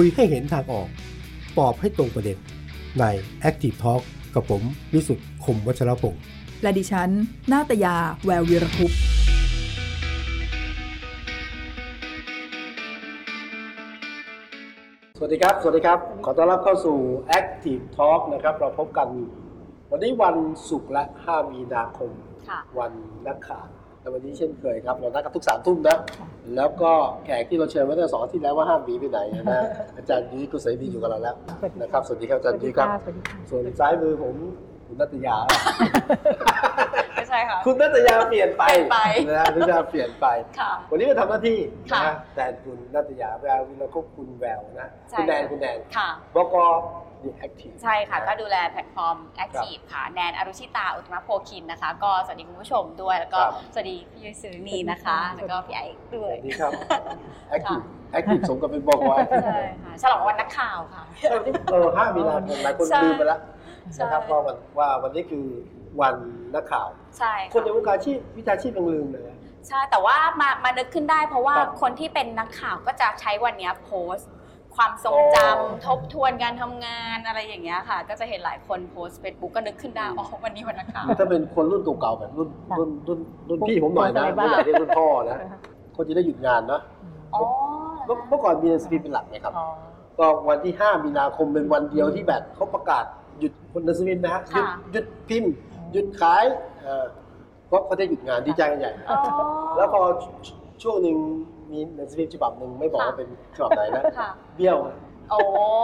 คุยให้เห็นทางออก ตอบให้ตรงประเด็น ใน Active Talk กับผมวิสุทธ์คมวัชรพงศ์และดิฉัน นาตยา แวววีรคุปต์สวัสดีครับ สวัสดีครับ ขอต้อนรับเข้าสู่ Active Talk นะครับ เราพบกัน วันนี้วันศุกร์และ 5 มีนาคมค่ะวันนักข่าว และวันนี้เช่นเคยครับ เรานัดกันทุกสามทุ่มนะ แล้วก็แขกที่เราเชิญไว้ตั้งแต่สองอาทิตย์แล้วว่าห้ามหนีไปไหนนะอาจารย์ยุ้ยกุศลดีอยู่กับเราแล้วนะครับสวัสดีครับอาจารย์ยุ้ยครับสวัสดีค่ะส่วนซ้ายมือผมคุณนัตยาไม่ใช่ค่ะคุณนัตยาเปลี่ยนไปเปลี่ยนไปนะฮะนัตยาเปลี่ยนไปค่ะวันนี้มาทำหน้าที่นะค่ะฮะแต่คุณนัตยาแวววิรคุปต์คุณแววนะใช่คุณแนนค่ะคุณแนนค่ะบก ดีแอคทีฟใช่ค่ะก็ดูแลแพลตฟอร์ม Active ค่ะแนนอรุชิตาอุตมะโพคินนะคะ ก็สวัสดีคุณผู้ชมด้วย แล้วก็ครับสวัสดีพี่ยุ้ยสุรินีนะคะ แล้วก็พี่ไอ้ด้สวยวัสดีครับแอคทีฟแอคทีฟสมกับเป็นบกแอคทีฟใช่ค่ะฉลองวันนักข่าวค่ะเออห้ามีนาคมหลายคนใช่ลืมไปแล้วใช่นะครับว่าวันว่าวันนี้คือวันนักข่าวใช่คนในค่ะวงการชีพวิชาชีพยังลืมเลยนะใช่แต่ว่ามามานึกขึ้นได้เพราะว่าครับคนที่เป็นนักข่าวก็จะใช้วันเนี้ยโพสต์ ความทรงจำโอ้ทบทวนการทำงานอะไรอย่างเงี้ยค่ะ ก็จะเห็นหลายคนโพสต์เฟซบุ๊กก็นึกขึ้นได้อ๋อวันนี้วันนักข่าวหรือถ้าเป็นคนรุ่นเก่าๆแบบรุ่นค่ะรุ่นรุ่นรุ่นพี่ผมหน่อยนะคนอะไรบ้างไม่อยากเรียกรุ่นพ่อนะคนจะได้หยุดงานนะอ๋อเมื่อเมื่อก่อนมีหนังสือพิมพ์เป็นหลักไหมครับอ๋อก็วันที่ 5 มีนาคมเป็นวันเดียวที่แบบเขาประกาศหยุดคนหนังสือพิมพ์นะฮะหยุดค่ะหยุดพิมพ์ หยุดขายเอ่อก็เขาได้หยุดงานดีใจกันใหญ่อ๋อแล้วพอชช่วงหนึ่ง มีหนังสือพิมพ์ฉบับหนึ่งไม่บอกค่ะว่าเป็นฉบับไหนนะค่ะ เบี้ยวโอ้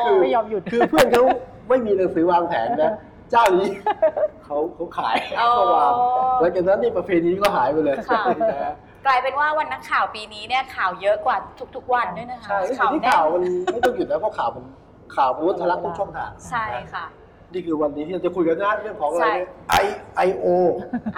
คือไม่ยอมหยุดคือเพื่อนเขาไม่มีหนังสือวางแผนนะเจ้านี้เขาเขาขายอ๋อเขาวางหลังจากนั้นนี่ประเพณีนี้ก็หายไปเลยค่ะนะฮะกลายเป็นว่าวันนักข่าวปีนี้เนี่ยข่าวเยอะกว่าทุก ๆ วันด้วยนะคะใช่ข่าวที่แน่ข่าวนมันไม่ต้องหยุดนะเพราะข่าวมันข่าวมันล้นทะลักทุกช่องทางใช่ค่ะ นี่คือวันนี้ที่เราจะคุยกันนะเรื่องของอะไรใช่ไอไอโอ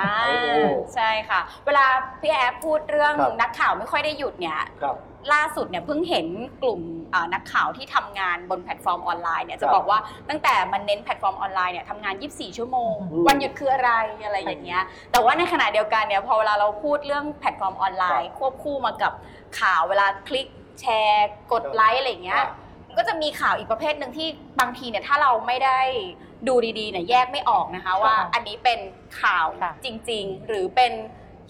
อ่าโอ้ใช่ค่ะ เวลาพี่แอฟพูดเรื่องครับ นักข่าวไม่ค่อยได้หยุดเนี่ย ครับ ล่าสุดเนี่ยเพิ่งเห็นกลุ่มอ่านักข่าวที่ทำงานบนแพลตฟอร์มออนไลน์เนี่ยจะครับบอกว่าตั้งแต่มันเน้นแพลตฟอร์มออนไลน์เนี่ยทำงาน 24 ชั่วโมง อืมวันหยุดคืออะไรอะไรอย่างเงี้ยแต่ว่าในขณะเดียวกันเนี่ยพอเวลาเราพูดเรื่องแพลตฟอร์มออนไลน์ ควบคู่มากับข่าวเวลาคลิกแชร์ กดไลค์อะไรอย่างเงี้ยมัน ก็จะมีข่าวอีกประเภทหนึ่งที่บางทีเนี่ยถ้าเราไม่ได้ดูดีๆเนี่ยแยกไม่ออกนะคะ ว่าอันนี้เป็นข่าวค่ะจริง ๆ หรือเป็น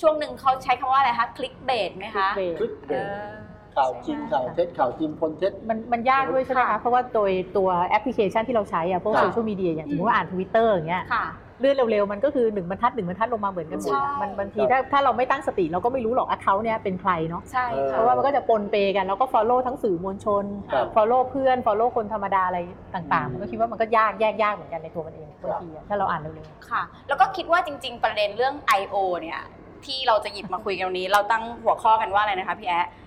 ช่วงหนึ่งเขาใช้คำว่าอะไรคะ clickbait ไหมคะ clickbaitอข่าวจริงข่าวเท็จข่าวจริงปนเท็จมันมันยากด้วยใช่ไหมค่ะคะเพราะว่าโดยตัวแอปพลิเคชันที่เราใช้อะพวกค่ะโซเชียลมีเดียอย่างสมมติว่าอ่านทวิตเตอร์อย่างเงี้ยค่ะ เลื่อนเร็วๆ มันก็คือหนึ่งบรรทัดหนึ่งบรรทัดลงมาเหมือนกันหมดใช่อะมันบางทีถ้าถ้าเราไม่ตั้งสติเราก็ไม่รู้หรอก account เนี้ยเป็นใครเนาะใช่เออค่ะเพราะว่ามันก็จะปนเปกันแล้วก็ follow ทั้งสื่อมวลชนครับ follow เพื่อน follow คนธรรมดาอะไรต่างอืมๆมันก็คิดว่ามันก็ยากแยกยากเหมือนกันในตัวมันเองบางทีอะถ้าเราอ่านเร็วค่ะ แล้วก็คิดว่าจริง ๆ ประเด็นเรื่อง I.O. เนี่ยที่เราจะหยิบมาคุยกันวันนี้ เราตั้งหัวข้อกันว่าอะไรนะคะพี่แอ๊ะๆ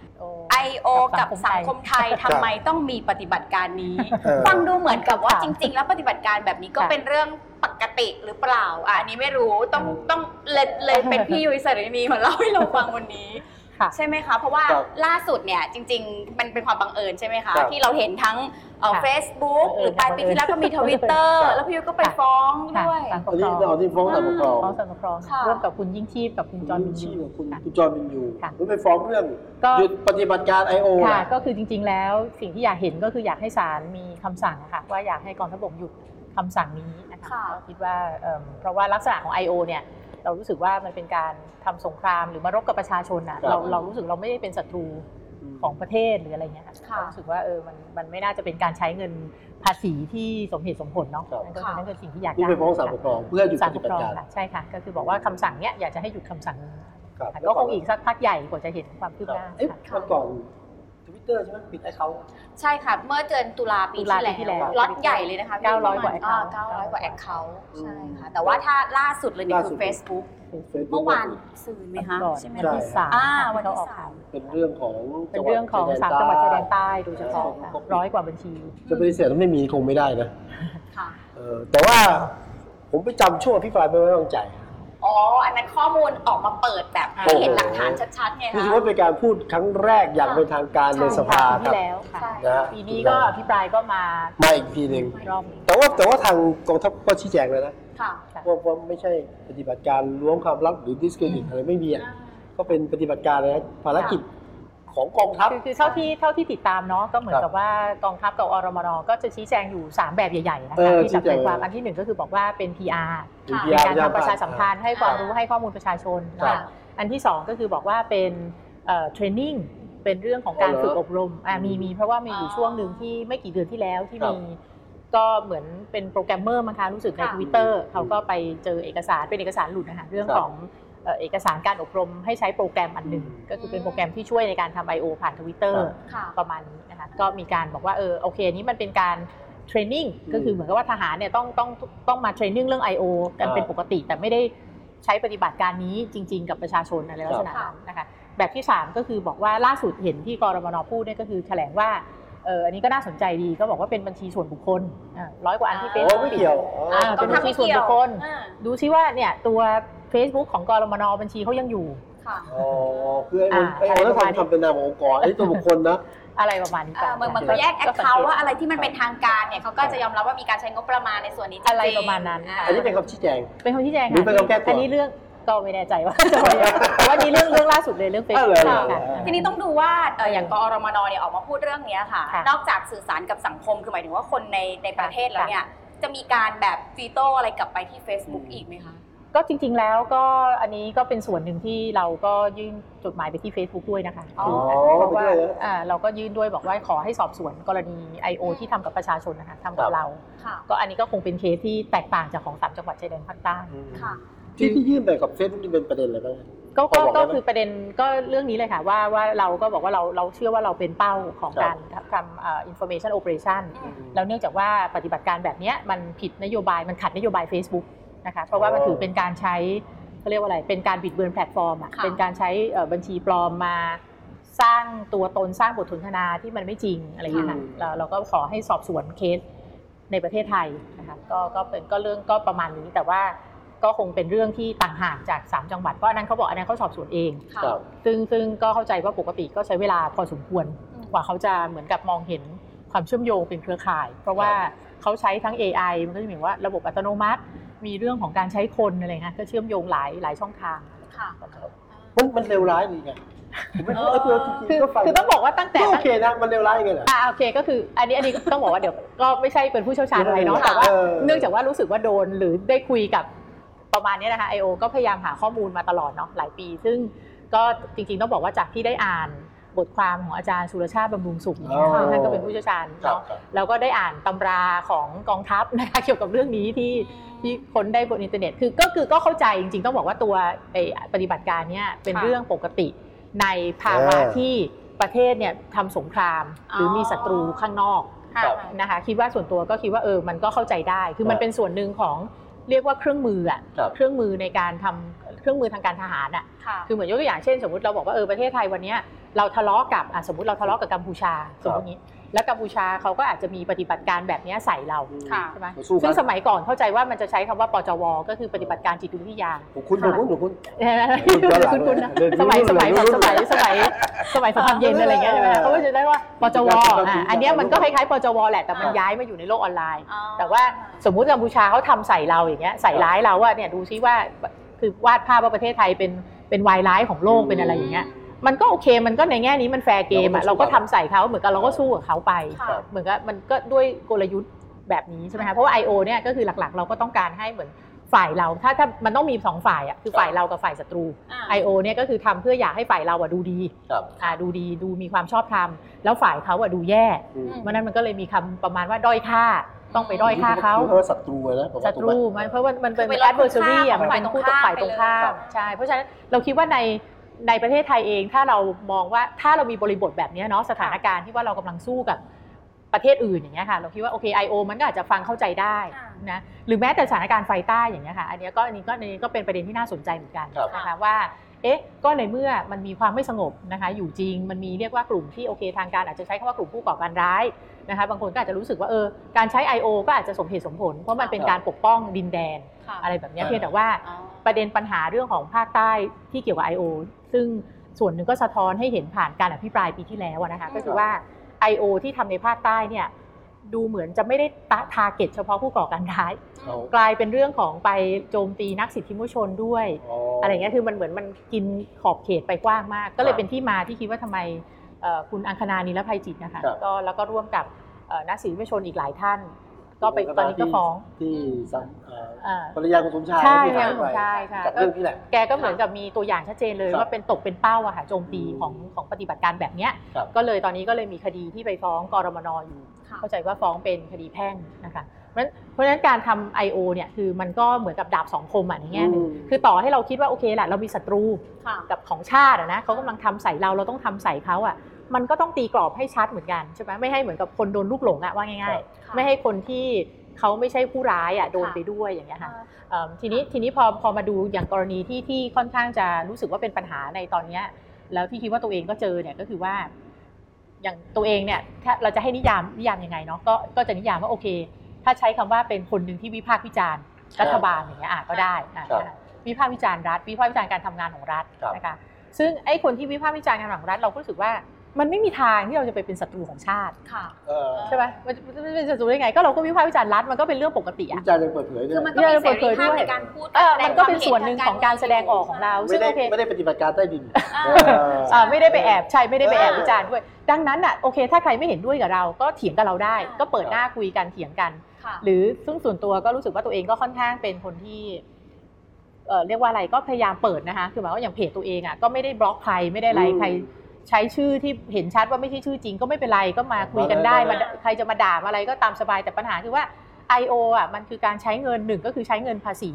I.O. กับสังคมไทยทำไมต้องมีปฏิบัติการนี้เออฟังดูเหมือนกับว่าค่ะจริง ๆ แล้วปฏิบัติการแบบนี้ก็ค่ะเป็นเรื่องปกติหรือเปล่าอะอันนี้ไม่รู้ต้องต้องเลยเลยเป็นพี่ยุ้ยสรินีมาเล่าให้เราฟังวันนี้ ค่ะใช่ไหมคะ เพราะว่าครับล่าสุดเนี่ยจริงๆมันเป็นความบังเอิญใช่ไหมคะ ครับที่เราเห็นทั้งเฟซบุ๊กบังเอิญหรือปลายปีที่แล้วก็มีทวิตเตอร์ครับ แล้วพี่ยุ้ยก็ไปฟ้องค่ะด้วย ศาลปกครองอันนี้เราที่ฟ้องศาลปกครองฟ้องศาลปกครองค่ะ ร่วมกับคุณยิ่งชีพกับคุณจอห์นวินชียูพกับคุณค่ะคุณจอห์นวิญญูค่ะหรือไปฟ้องเรื่องก็หยุดปฏิบัติการ I.O. ค่ะนะก็คือจริง ๆ แล้วสิ่งที่อยากเห็นก็คืออยากให้ศาลมีคำสั่งอะค่ะว่าอยากให้กองทัพบกหยุดคำสั่งนี้นะคะค่ะ ก็คิดว่าเอิ่มเพราะว่าลักษณะของ I.O. เนี่ย เรารู้สึกว่ามันเป็นการทำสงครามหรือมารบกับประชาชนอะครับเราเรารู้สึกเราไม่ได้เป็นศัตรูของประเทศหรืออะไรเงี้ยค่ะค่ะเรารู้สึกว่าเออมันมันไม่น่าจะเป็นการใช้เงินภาษีที่สมเหตุสมผลเนาะครับนั่นก็คือนั่นคือสิ่งที่อยากนี่ไปฟ้องศาลค่ะปกครองเพื่อหยุดศาปลฏิปกบัครติองการค่ะใช่ค่ะ ก็คือบอกว่าคำสั่งเนี้ยอยากจะให้หยุดคำสั่งนี้ครับค่ะก็คงอีกสักพักใหญ่กว่าจะเห็นความคืบคหรับน้าเอ๊ะค่ะวันก่อนทวิต เตอร์ใช่ไหมปิดไอเขา ใช่ค่ะ เมื่อเดือนตุลาปีตุลาปีที่ที่แล้แล้ววล็อตใหญ่เลยนะคะ900กว่าอ่ account 900กว่าแอคเคาท์อืมใช่ค่ะ แต่ว่าถ้าล่าสุดเลยเนี่ยล่าคืสุอด Facebook เฟซบุ๊กเมื่อวานสื่อไหมคะก่อนใช่ไหมวันที่สามอ่าค่ะวันที่เขออกสาม เป็นเรื่องของเป็นเรื่องของสามจังหวัดชายแดนใต้โดยเฉพาะค่ะร้อยกว่าบัญชี จะปฏิเสธว่าไม่มีคงไม่ได้นะค่ะ เออแต่ว่าผมไปจำช่วงอภิปรายไม่ไว้วางใจ อ๋อ อันนั้นข้อมูลออกมาเปิดแบบให้เห็นหลักฐานชัดๆไงนี่คะถือว่าเป็นการพูดครั้งแรกอย่างเป็นทางการในสภาปีครัที่บแล้วค่ะใช่นะฮะ ปีนี้ก็อภิปรายก็มามาอีกทีหนึ่งรอบหนึ่งแต่ว่าแต่ว่าทางกองทัพก็ชี้แจงเลยนะค่ะค่ะ ว่าว่าไม่ใช่ปฏิบัติการล้วงความลับหรือดิสเครดิตอะไรไม่มีอะก็เป็นปฏิบัติการนะภารกิจ ของกองทัพ คือคือเท่าที่เท่าที่ติดตามเนาะก็เหมือนครับกับว่ากองทัพกับอรมนก็จะชี้แจงอยู่ 3 แบบใหญ่ๆนะเอคะอที่จับชี้แจใจงความอันที่หนึ่งก็คือบอกว่าเป็น PR มีค่ะใน PR การทำประชาสัมพันธ์ให้ความรู้อ่าให้ข้อมูลประชาชนครับนะคะอันที่ 2 ก็คือบอกว่าเป็นเทรนนิ่งเป็นเรื่องของการอ๋อเหรอฝึกอบรมอ่ามีมีเพราะว่ามีอยู่อ๋อช่วงหนึ่งที่ไม่กี่เดือนที่แล้วที่ครับมีก็เหมือนเป็นโปรแกรมเมอร์มั้งคะรู้สึกในค่ะทวิตเตอร์เขาก็ไปเจอเอกสารเป็นเอกสารหลุดนะคะเรื่องครับของ เอ่อเอกสารการอบรมให้ใช้โปรแกรมอันหนึ่งก็คือเป็นโปรแกรมที่ช่วยในการทำ I.O. ผ่านทวิตเตอร์ค่ะประมาณนี้นะคะก็มีการบอกว่าเออโอเคอันนี้มันเป็นการ training อืมก็คือเหมือนกับว่าทหารเนี่ยต้องต้องต้องมา training เรื่อง I.O. กันอ่าเป็นปกติแต่ไม่ได้ใช้ปฏิบัติการนี้จริง ๆ กับประชาชนอะไรลักษณะครับนั้นนะคะแบบที่ 3 ก็คือบอกว่าล่าสุดเห็นที่กอ.รมน.พูดเนี่ยก็คือแถลงว่าเอออันนี้ก็น่าสนใจดีก็บอกว่าเป็นบัญชีส่วนบุคคลอ่าร้อยกว่าอันที่เฟโอ้ซบุ๊กไม่เกี่ยวอ๋อออ่ากองทัพไม่เกี่ยวเป็นบัญชีส่วนบุคคลอ่าดูซิว่าเนี่ยตัว Facebook ของกรมนบัญชีเขายังอยู่ค่ะอ๋อคือไอ้อ่าไอ้อะไรแล้วประมาณนี้ทำเป็นนามขององค์กรไอ้ตัวบุคคลนะ อะไรประมาณนี้เอ่อเหมือนเหมือนเขาแยกแอคเคาท์ว่าอะไรที่มันเป็นทางการเนี่ยเขาก็จะยอมรับว่ามีการใช้งบประมาณในส่วนนี้จริงๆอะไรประมาณนั้นค่ะ อันนี้เป็นคำชี้แจง เป็นคนที่แจ้งหรือค่ะเป็นคำแก้ตัว อันนี้เรื่องก็ไม่แน่ใจว่าจะว่ายังไงแต่ว่านี่เรื่องเรื่องล่าสุดเลยเรื่องเฟซอ้าวบุ๊กเหรอ ค่ะ ทีนี้ต้องดูว่าเอ่ออย่างกอรมนเนี่ยออกมาพูดเรื่องเนี้ยค่ะ ค่ะนอกจากสื่อสารกับสังคมคือหมายถึงว่าคนในในประเทศแล้วเนี่ยจะมีการแบบฟีโต้อะไรกลับไปที่ Facebook อีกไหมคะ ก็จริง ๆ แล้วก็อันนี้ก็เป็นส่วนหนึ่งที่เราก็ยื่นจดหมายไปที่ Facebook ด้วยนะคะอ๋อเพราะว่าไปด้วยเหรออ่าเราก็ยื่นด้วยบอกว่าขอให้สอบสวนกรณี I.O. ที่ทำกับประชาชนนะคะทำกัครับบเราค่ะก็อันนี้ก็คงเป็นเคสที่แตกต่างจากของสามจังหวัดชายแดนภาคใต้ค่ะที่ที่ยื่นไปกับเฟซบุ๊กนี่เป็นประเด็นอะไรบ้างก็พอก็บอกได้ก็ไหมคือประเด็นก็เรื่องนี้เลยค่ะว่าว่าเราก็บอกว่าเราเราเชื่อว่าเราเป็นเป้าของครับการทำเอ่อ information operation อืมแล้วเนื่องจากว่าปฏิบัติการแบบเนี้ยมันผิดนโยบายมันขัดนโยบาย Facebook นะคะเพราะว่ามันถือเป็นการใช้เขาเรียกว่าอะไรเป็นการบิดเบือนแพลตฟอร์มอะค่ะเป็นการใช้เอ่อบัญชีปลอมมาสร้างตัวตนสร้างบทสนทนาที่มันไม่จริงอะไรอย่างเงี้ยค่ะอืมเราเราก็ขอให้สอบสวนเคสในประเทศไทยนะคะก็ก็เป็นก็เรื่องก็ประมาณนี้แต่ว่าก็คงเป็นเรื่องที่ต่างหากจาก 3 จังหวัดเพราะอันนั้นเขาบอกอันนั้นเขาสอบสวนเองค่ะครับซึ่งซึ่งก็เข้าใจว่าปกติก็ใช้เวลาพอสมควรอืมกว่าเขาจะเหมือนกับมองเห็นความเชื่อมโยงเป็นเครือข่าย เพราะว่าเขาใช้ทั้ง AI มันก็จะหมายว่าระบบอัตโนมัติ มีเรื่องของการใช้คนอะไรเงี้ยก็เชื่อมโยงหลายหลายช่องทางค่ะมันมันเลวร้ายดีไงผมไม่รู้เออคือจริคืงอๆก็ฟังคือต้องบอกว่าตั้งแต่ก็โอเคนะมันเลวร้ายยังไงล่ะอ่าโอเคก็คืออันนี้อันนี้ต้องบอกว่าเดี๋ยวก็ไม่ใช่เป็นผู้เชี่ยวชาญอะไรเนาะแต่ว่าเออเนื่องจากว่ารู้สึกว่าโดนหรือได้คุยกับประมาณนี้นะคะไอโอก็พยายามหาข้อมูลมาตลอดเนาะหลายปี ซึ่งก็จริงๆต้องบอกว่าจากที่ได้อ่านบทความของอาจารย์สุรชาติบำรุงสุขอย่างเงี้ยอ๋อท่านก็เป็นผู้เชี่ยวชาญครับเนาะครับแล้วก็ได้อ่านตำราของกองทัพนะคะเกี่ยวกับเรื่องนี้ที่ที่ค้นได้บนอินเทอร์เน็ตคือก็คือก็เข้าใจจริงๆต้องบอกว่าตัวไอ้ปฏิบัติการเนี้ยเป็นค่ะเรื่องปกติในภาวะอ่าที่ประเทศเนี่ยทำสงครามหรือมีศัตรูข้างนอกค่ะครับนะคะคิดว่าส่วนตัวก็คิดว่าเออมันก็เข้าใจได้ คือมันครับเป็นส่วนหนึ่งของเรียกว่าเครื่องมืออะครับเครื่องมือในการทำเครื่องมือทางการทหารอะค่ะคือเหมือนยกตัวอย่างเช่น สมมติเราบอกว่าเออประเทศไทยวันเนี้ยเราทะเลาะกับอะสมมติเราทะเลาะกับกัมพูชาสมมตินี้ แล้วกัมพูชาเขาก็อาจจะมีปฏิบัติการแบบเนี้ยใส่เราค่ะใช่ไหมสู้กัน ซึ่งสมัยก่อนเข้าใจว่ามันจะใช้คำว่าปจว ก็คือปฏิบัติการจิตวิทยา ผมคุณผมคุณผมคุณใช่ไหมคุณย้อนหลังคุณคุณนะเลยสมัยรุ่นสมัยรุ่แบบสมัยสมัยสมัยสงครามเย็นอะไรอย่างเงี้ยใช่ไหมเขาก็จะได้ว่าปจวครับอะอันเนี้ยมันก็คล้ายๆปจวแหละแต่มันย้ายมาอยู่ในโลกออนไลน์ อ๋อแต่ว่าสมมุติกัมพูชาเขาทำใส่เราอย่างเงี้ยใส่ร้ายเราว่าเนี่ยดูซิว่าคือวาดภาพว่าประเทศไทยเป็นเป็นวายร้ายของโลกเป็นอะไรอย่างเงี้ย มันก็โอเคมันก็ในแง่นี้มัน fair game อะเราเราก็ก็สู้ทำใส่เขาเหมือนกับเราก็สู้กับเขาไปค่ะเหมือนกับมันก็ด้วยกลยุทธ์แบบนี้ใช่ไหมคะเพราะว่า I.O. เนี่ยก็คือหลักๆ เราก็ต้องการให้เหมือนฝ่ายเราถ้าถ้ามันต้องมีสองฝ่ายอะคือฝ่ายเรากับฝ่ายศัตรูอ่า I.O. เนี่ยก็คือทำเพื่ออยากให้ฝ่ายเราอะดูดีครับอ่าดูดีดูมีความชอบธรรมแล้วฝ่ายเขาอะดูแย่อืมเพราะฉะนั้นมันก็เลยมีคำประมาณว่าด้อยค่าต้องไปด้อยค่าเขาคือว่าศัตรูอะนะผมศัว่าตรูถูกไหมันเพราะว่ามันเป็นคือไปลด adversary อะคุมันณค่าเป็นของคู่ตกฝ่าฝ่ายยตตรรงงข้าข้ามมใช่เพราะฉะนั้นเราคิดว่าใน ในประเทศไทยเองถ้าเรามองว่าถ้าเรามีบริบทแบบเนี้ยเนาะสถานการณ์ที่ว่าเรากำลังสู้กับประเทศอื่นอย่างเงี้ยค่ะเราคิดว่าโอเค I.O. มันก็อาจจะฟังเข้าใจได้ค่ะนะหรือแม้แต่สถานการณ์ไฟใต้อย่างเงี้ยค่ะอันเนี้ยก็อันนี้ก็อันนี้ก็เป็นประเด็นที่น่าสนใจเหมือนกันครับนะคะว่าเอ๊ะก็ในเมื่อมันมีความไม่สงบนะคะอยู่จริงมันมีเรียกว่ากลุ่มที่โอเคทางการอาจจะใช้คำว่ากลุ่มผู้ก่อการร้ายนะคะบางคนก็อาจจะรู้สึกว่าเออการใช้ I.O. ก็อาจจะสมเหตุสมผล เพราะมันเป็นการปกป้องดินแดนค่ะอะไรแบบเนี้ยอ่าเพียงแต่ว่าอ๋อประเด็นปัญหาเรื่องของภาคใต้ที่เกี่ยวกับ I.O. ซึ่งส่วนหนึ่งก็สะท้อนให้เห็นผ่านการอภิปรายปีที่แล้วอะนะคะอืมก็คือว่า I.O. ที่ทำในภาคใต้เนี่ยดูเหมือนจะไม่ได้ target เฉพาะผู้ก่อการร้ายเอากลายเป็นเรื่องของไปโจมตีนักสิทธิมนุษยชนด้วยอะไรเงี้ยคือมันเหมือนมันกินขอบเขตไปกว้างมาก ก็เลครับเป็นที่มาที่คิดว่าทำไมเอ่อคุณอังคณานีละไพจิตรนะคะครับก็แล้วก็ร่วมกับเอ่อนักสิทธิมนุษยชนอีกหลายท่าน ก็ไปตอนนี้ก็ฟ้องที่สัมเอ่ออ่าภรรยาคุณสมชายใช่ที่หายไปใช่ใช่จากเรื่องนี้แหละแกก็เหมือนกับมีตัวอย่างชัดเจนเลยครับว่าเป็นตกเป็นเป้าอะค่ะโจมตีอืมของของปฏิบัติการแบบเนี้ยครับก็เลยตอนนี้ก็เลยมีคดีที่ไปฟ้องกอ.รมน.อยู่ค่ะเข้าใจว่าฟ้องเป็นคดีแพ่งนะคะเพราะฉะนั้นเพราะฉะนั้นการทำ I.O. เนี่ยคือมันก็เหมือนกับดาบสองคมอะในแง่หนึ่งอืมคือต่อให้เราคิดว่าโอเคแหละเรามีศัตรูค่ะกับของชาติอะนะเขากำลังทำใส่เราเราต้องทำใส่เขาอะมันก็ต้องตีกรอบให้ชัดเหมือนกันใช่ไหมไม่ให้เหมือนกับคนโดนลูกหลงอะว่าง่ายค่ะๆ ไม่ให้คนที่เขาไม่ใช่ผู้ร้ายอะโดนค่ะไปด้วยอย่างเงี้ยค่ะเอิ่มทีนี้ทีนี้พอพอมาดูอย่างกรณีที่ที่ค่อนข้างจะรู้สึกว่าเป็นปัญหาในตอนเนี้ยแล้วที่คิดว่าตัวเองก็เจอเนี่ยก็คือว่า อย่างตัวเองเนี่ยถ้าเราจะให้นิยามนิยามยังไงเนาะก็ก็จะนิยามว่าโอเค ถ้าใช้คำว่าเป็นคนหนึ่งที่วิพากษ์วิจารณ์รัฐบาลอย่างเงี้ยอะก็ได้อะครับนะคะวิพากษ์วิจารณ์รัฐ วิพากษ์วิจารณ์การทำงานของรัฐครับนะคะซึ่งไอ้คนที่วิพากษ์วิจารณ์การทำงานของรัฐเราก็รู้สึกว่า มันไม่มีทางที่เราจะไปเป็นศัตรูของชาติค่ะเออใช่ไหมมันมันจะเป็นศัตรูได้ไง ก็เราก็วิพากษ์วิจารณ์รัฐมันก็เป็นเรื่องปกติวิอะจารณ์ยังเปิดเผยเนี่คืยอมันก็มีเสรีภาพในการพูดเออแสดงมันก็เป็นความส่วนหนึ่งของการแสดงออกของเราไม่ซึ่งได้โอเคไม่ได้ปฏิบัติการใต้ดินอ่าเอออ่าไม่ได้ไปแอบใช่ไม่ได้ไปแอบเออวิจารณ์ด้วย ดังนั้นอะโอเค ถ้าใครไม่เห็นด้วยกับเรา ก็เถียงกับเราได้อ่าก็เปิดหน้าคุยกันเถียงกันค่ะหรือซึ่งส่วนตัวก็รู้สึกว่าตัวเองก็ค่อนข้างเป็นคนที่เอ่อเรียกว่าอะไรก็พยายามเปิดนะคะ คือหมายว่าอย่างเพจตัวเองอะก็ไม่ได้บล็อกใครไม่ได้อะไรอืมใคร ใช้ชื่อที่เห็นชัดว่าไม่ใช่ชื่อจริงก็ไม่เป็นไรก็มาคุยกันได้มามาเลยใครจะมาด่ามาอะไรก็ตามสบายแต่ปัญหาคือว่า I.O. อะมันคือการใช้เงินหนึ่งก็คือใช้เงินภาษี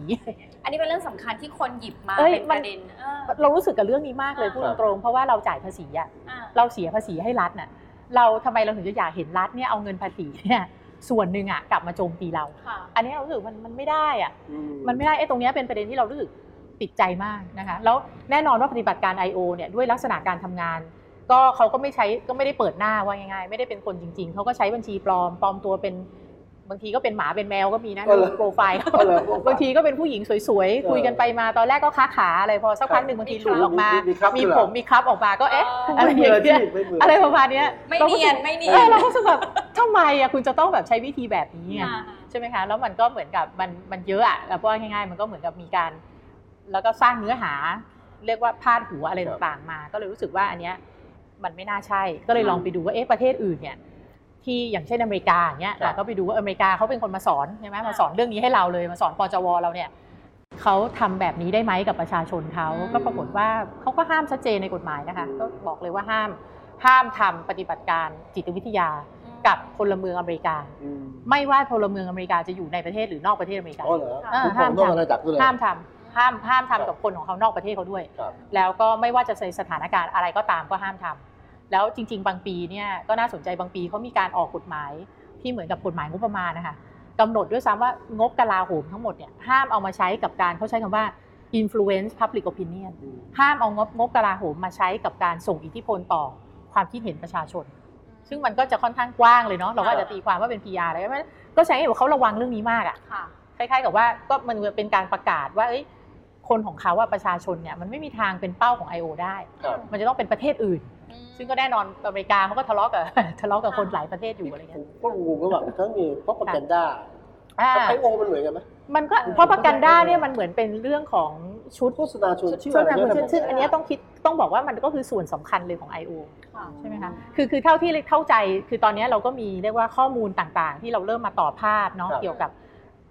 อันนี้เป็นเรื่องสำคัญที่คนหยิบมาเอ้ยเป็นมัปนระเด็นเออเรารู้สึกกับเรื่องนี้มากเลยอ่าพูดตรงๆเพราะว่าเราจ่ายภาษีอะอ่าเราเสียภาษีให้รัฐน่ะเราทำไมเราถึงจะอยากเห็นรัฐเนี่ยเอาเงินภาษีเนี่ยส่วนหนึ่งอะกลับมาโจมตีเราค่ะอันนี้เรารู้สึกมันมันไม่ได้อะอืมันไม่ได้ไอ้ตรงเนี้ยเป็นประเด็นที่เรารู้สึกติดใจมากนะคะแล้วแน่นอนว่าปฏิบัติการ I.O. เนี่ยด้วยลักษณะการทำงาน ก็เขาก็ไม่ใช้ก็ไม่ได้เปิดหน้าว่าง่ายๆ ไม่ได้เป็นคนจริง ๆ เขาก็ใช้บัญชีปลอมปลอมตัวเป็นบางทีก็เป็นหมาเป็นแมวก็มีนะก็เลยโปรไฟล์ก็เลยบางทีก็เป็นผู้หญิงสวยเออๆคุยกันไปมาตอนแรกก็ค้าขาอะไรพอสักพักหนึ่งบางทีหลุดออกมา มีครับมีด้วยเหรอผมมีครับออกมาก็เอ๊ะเออออะไรไม่อมือย่างอาเงี้ชียพไม่มืออะไรประมาณเนี้ยไม่ราก็เนียนรู้สึกไม่เนียเออนเราก็รู้สึกแบบทำไมอะคุณจะต้องแบบใช้วิธีแบบนี้ไงอ่าใช่ไหมคะแล้วมันก็เหมือนกับมันมันเยอะอะเพราะว่าง่ายๆ มันก็เหมือนกับมีการ แล้วก็สร้างเนื้อหา เรียกว่าพาดหัวอะไรครับต่างๆมา ก็เลยรู้สึกว่าอันเนี้ย มันไม่น่าใช่ ก็เลยลองไปดูว่าเอ๊ะประเทศอื่นเนี่ยที่อย่างเช่นอเมริกาอย่างเงี้ยครับอะก็ไปดูว่าอเมริกาเขาเป็นคนมาสอนใช่ไหมมาสอนเรื่องนี้ให้เราเลยมาสอนปจวเราเนี่ยเขาทำแบบนี้ได้ไหมกับประชาชนเขาอืมก็ปรากฏว่าเขาก็ห้ามชัดเจนในกฎหมายนะคะ ก็บอกเลยว่าห้ามห้ามทำปฏิบัติการจิตวิทยากับพลเมืองอเมริกาอืมไม่ว่าพลเมืองอเมริกาจะอยู่ในประเทศหรือนอกประเทศอเมริกาอ๋อเหรออ่าคุณห้ามต้องทำอาณาจักรด้วยเหรอห้ามทำห้ามห้ามครับทำกับคนของเขานอกประเทศเขาด้วยครับแล้วก็ไม่ว่าจะในสถานการณ์อะไรก็ตามก็ห้ามทำ แล้วจริง ๆ บางปีเนี่ยก็น่าสนใจบางปีเขามีการออกกฎหมายที่เหมือนกับกฎหมายงบประมาณนะคะกำหนดด้วยซ้ำว่างบกลาโหมทั้งหมดเนี่ยห้ามเอามาใช้กับการเขาใช้คำว่า influence public opinion อืมห้ามเอางบงบกลาโหมมาใช้กับการส่งอิทธิพลต่อความคิดเห็นประชาชน ซึ่งมันก็จะค่อนข้างกว้างเลยเนาะเราก็อาจจะตีความว่าเป็น PR อะไรก็ก็ใช้ให้บอกเขาระวังเรื่องนี้มากอะค่ะคล้ายๆกับว่าก็มันเป็นการประกาศว่าเอ้ยคนของเขาว่าประชาชนเนี่ยมันไม่มีทางเป็นเป้าของ I.O. ได้ครับมันจะต้องเป็นประเทศอื่น ซึ่งก็แน่นอนอเมริกาเขาก็ทะเลาะกับทะเลาะกับคนหลายประเทศอยู่อะไรผเงี้ยมก็งงระหว่างทั้งมีพวกโปรแกนด้าอ่ากับไอโอมันเหมือนกันไหมมันก็เพราะประกันด้าเนี่ยมันเหมือนเป็นเรื่องของชุดโฆษณาชวนเชื่อชุดอะไรนะเงี้ยซึ่งซึ่งอันเนี้ยต้องคิดต้องบอกว่ามันก็คือส่วนสำคัญเลยของ I.O. ค่ะใช่ไหมคะคือคือเท่าที่เข้าใจคือตอนนี้เราก็มีเรียกว่าข้อมูลต่างๆ ที่เราเริ่มมาต่อภาพเนาะครับเกี่ยวกับเ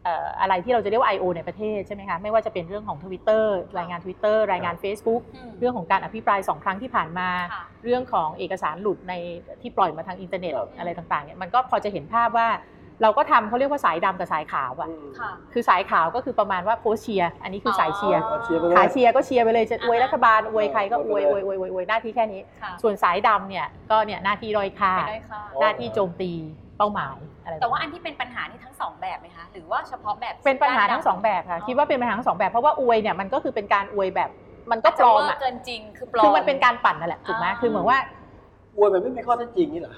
อ่ออะไรที่เราจะเรียกว่า I.O. ในประเทศใช่ไหมคะไม่ว่าจะเป็นเรื่องของ Twitter รายงาน Twitter รายงาน Facebook อืมเรื่องของการอภิปรายสองครั้งที่ผ่านมาค่ะเรื่องของเอกสารหลุดในที่ปล่อยมาทางอินเทอร์เน็ตครับอะไรต่างๆเนี่ยมันก็พอจะเห็นภาพว่าเราก็ทำเขาเรียกว่าสายดำกับสายขาวอะอืมค่ะคือสายขาวก็คือประมาณว่าโพสต์เชียร์อันนี้คือสายเชียร์เอาเชียร์ไปเลยขาเชียร์ก็เชียร์ไปเลยจะอวยอ่าฮะรัฐบาลอวยใครก็เอออวยไปอเลยวยอวยอวยอวยหน้าที่แค่นี้ค่ะส่วนสายดำเนี่ยก็เนี่ยหน้าที่ด้อยค่าไม่ได้ค่ะอ๋อหน้าที่โจมตี เป้าหมายอะไรแต่ว่าอันที่เป็นปัญหานี่ทั้งสองแบบไหมคะหรือว่าเฉพาะแบบเป็นปัญหาทั้งสองแบบค่ะอ๋อคิดว่าเป็นปัญหาทั้งสองแบบเพราะว่าอวยเนี่ยมันก็คือเป็นการอวยแบบมันก็อาจปจะลอเวมออะร์เกินจริงคือปลอมคือมันเป็นการปั่นนั่นแหละถูกไหมอ่าคือเหมือนว่าอวยแบบไม่มีข้อเท็จจริงนี่เหรอ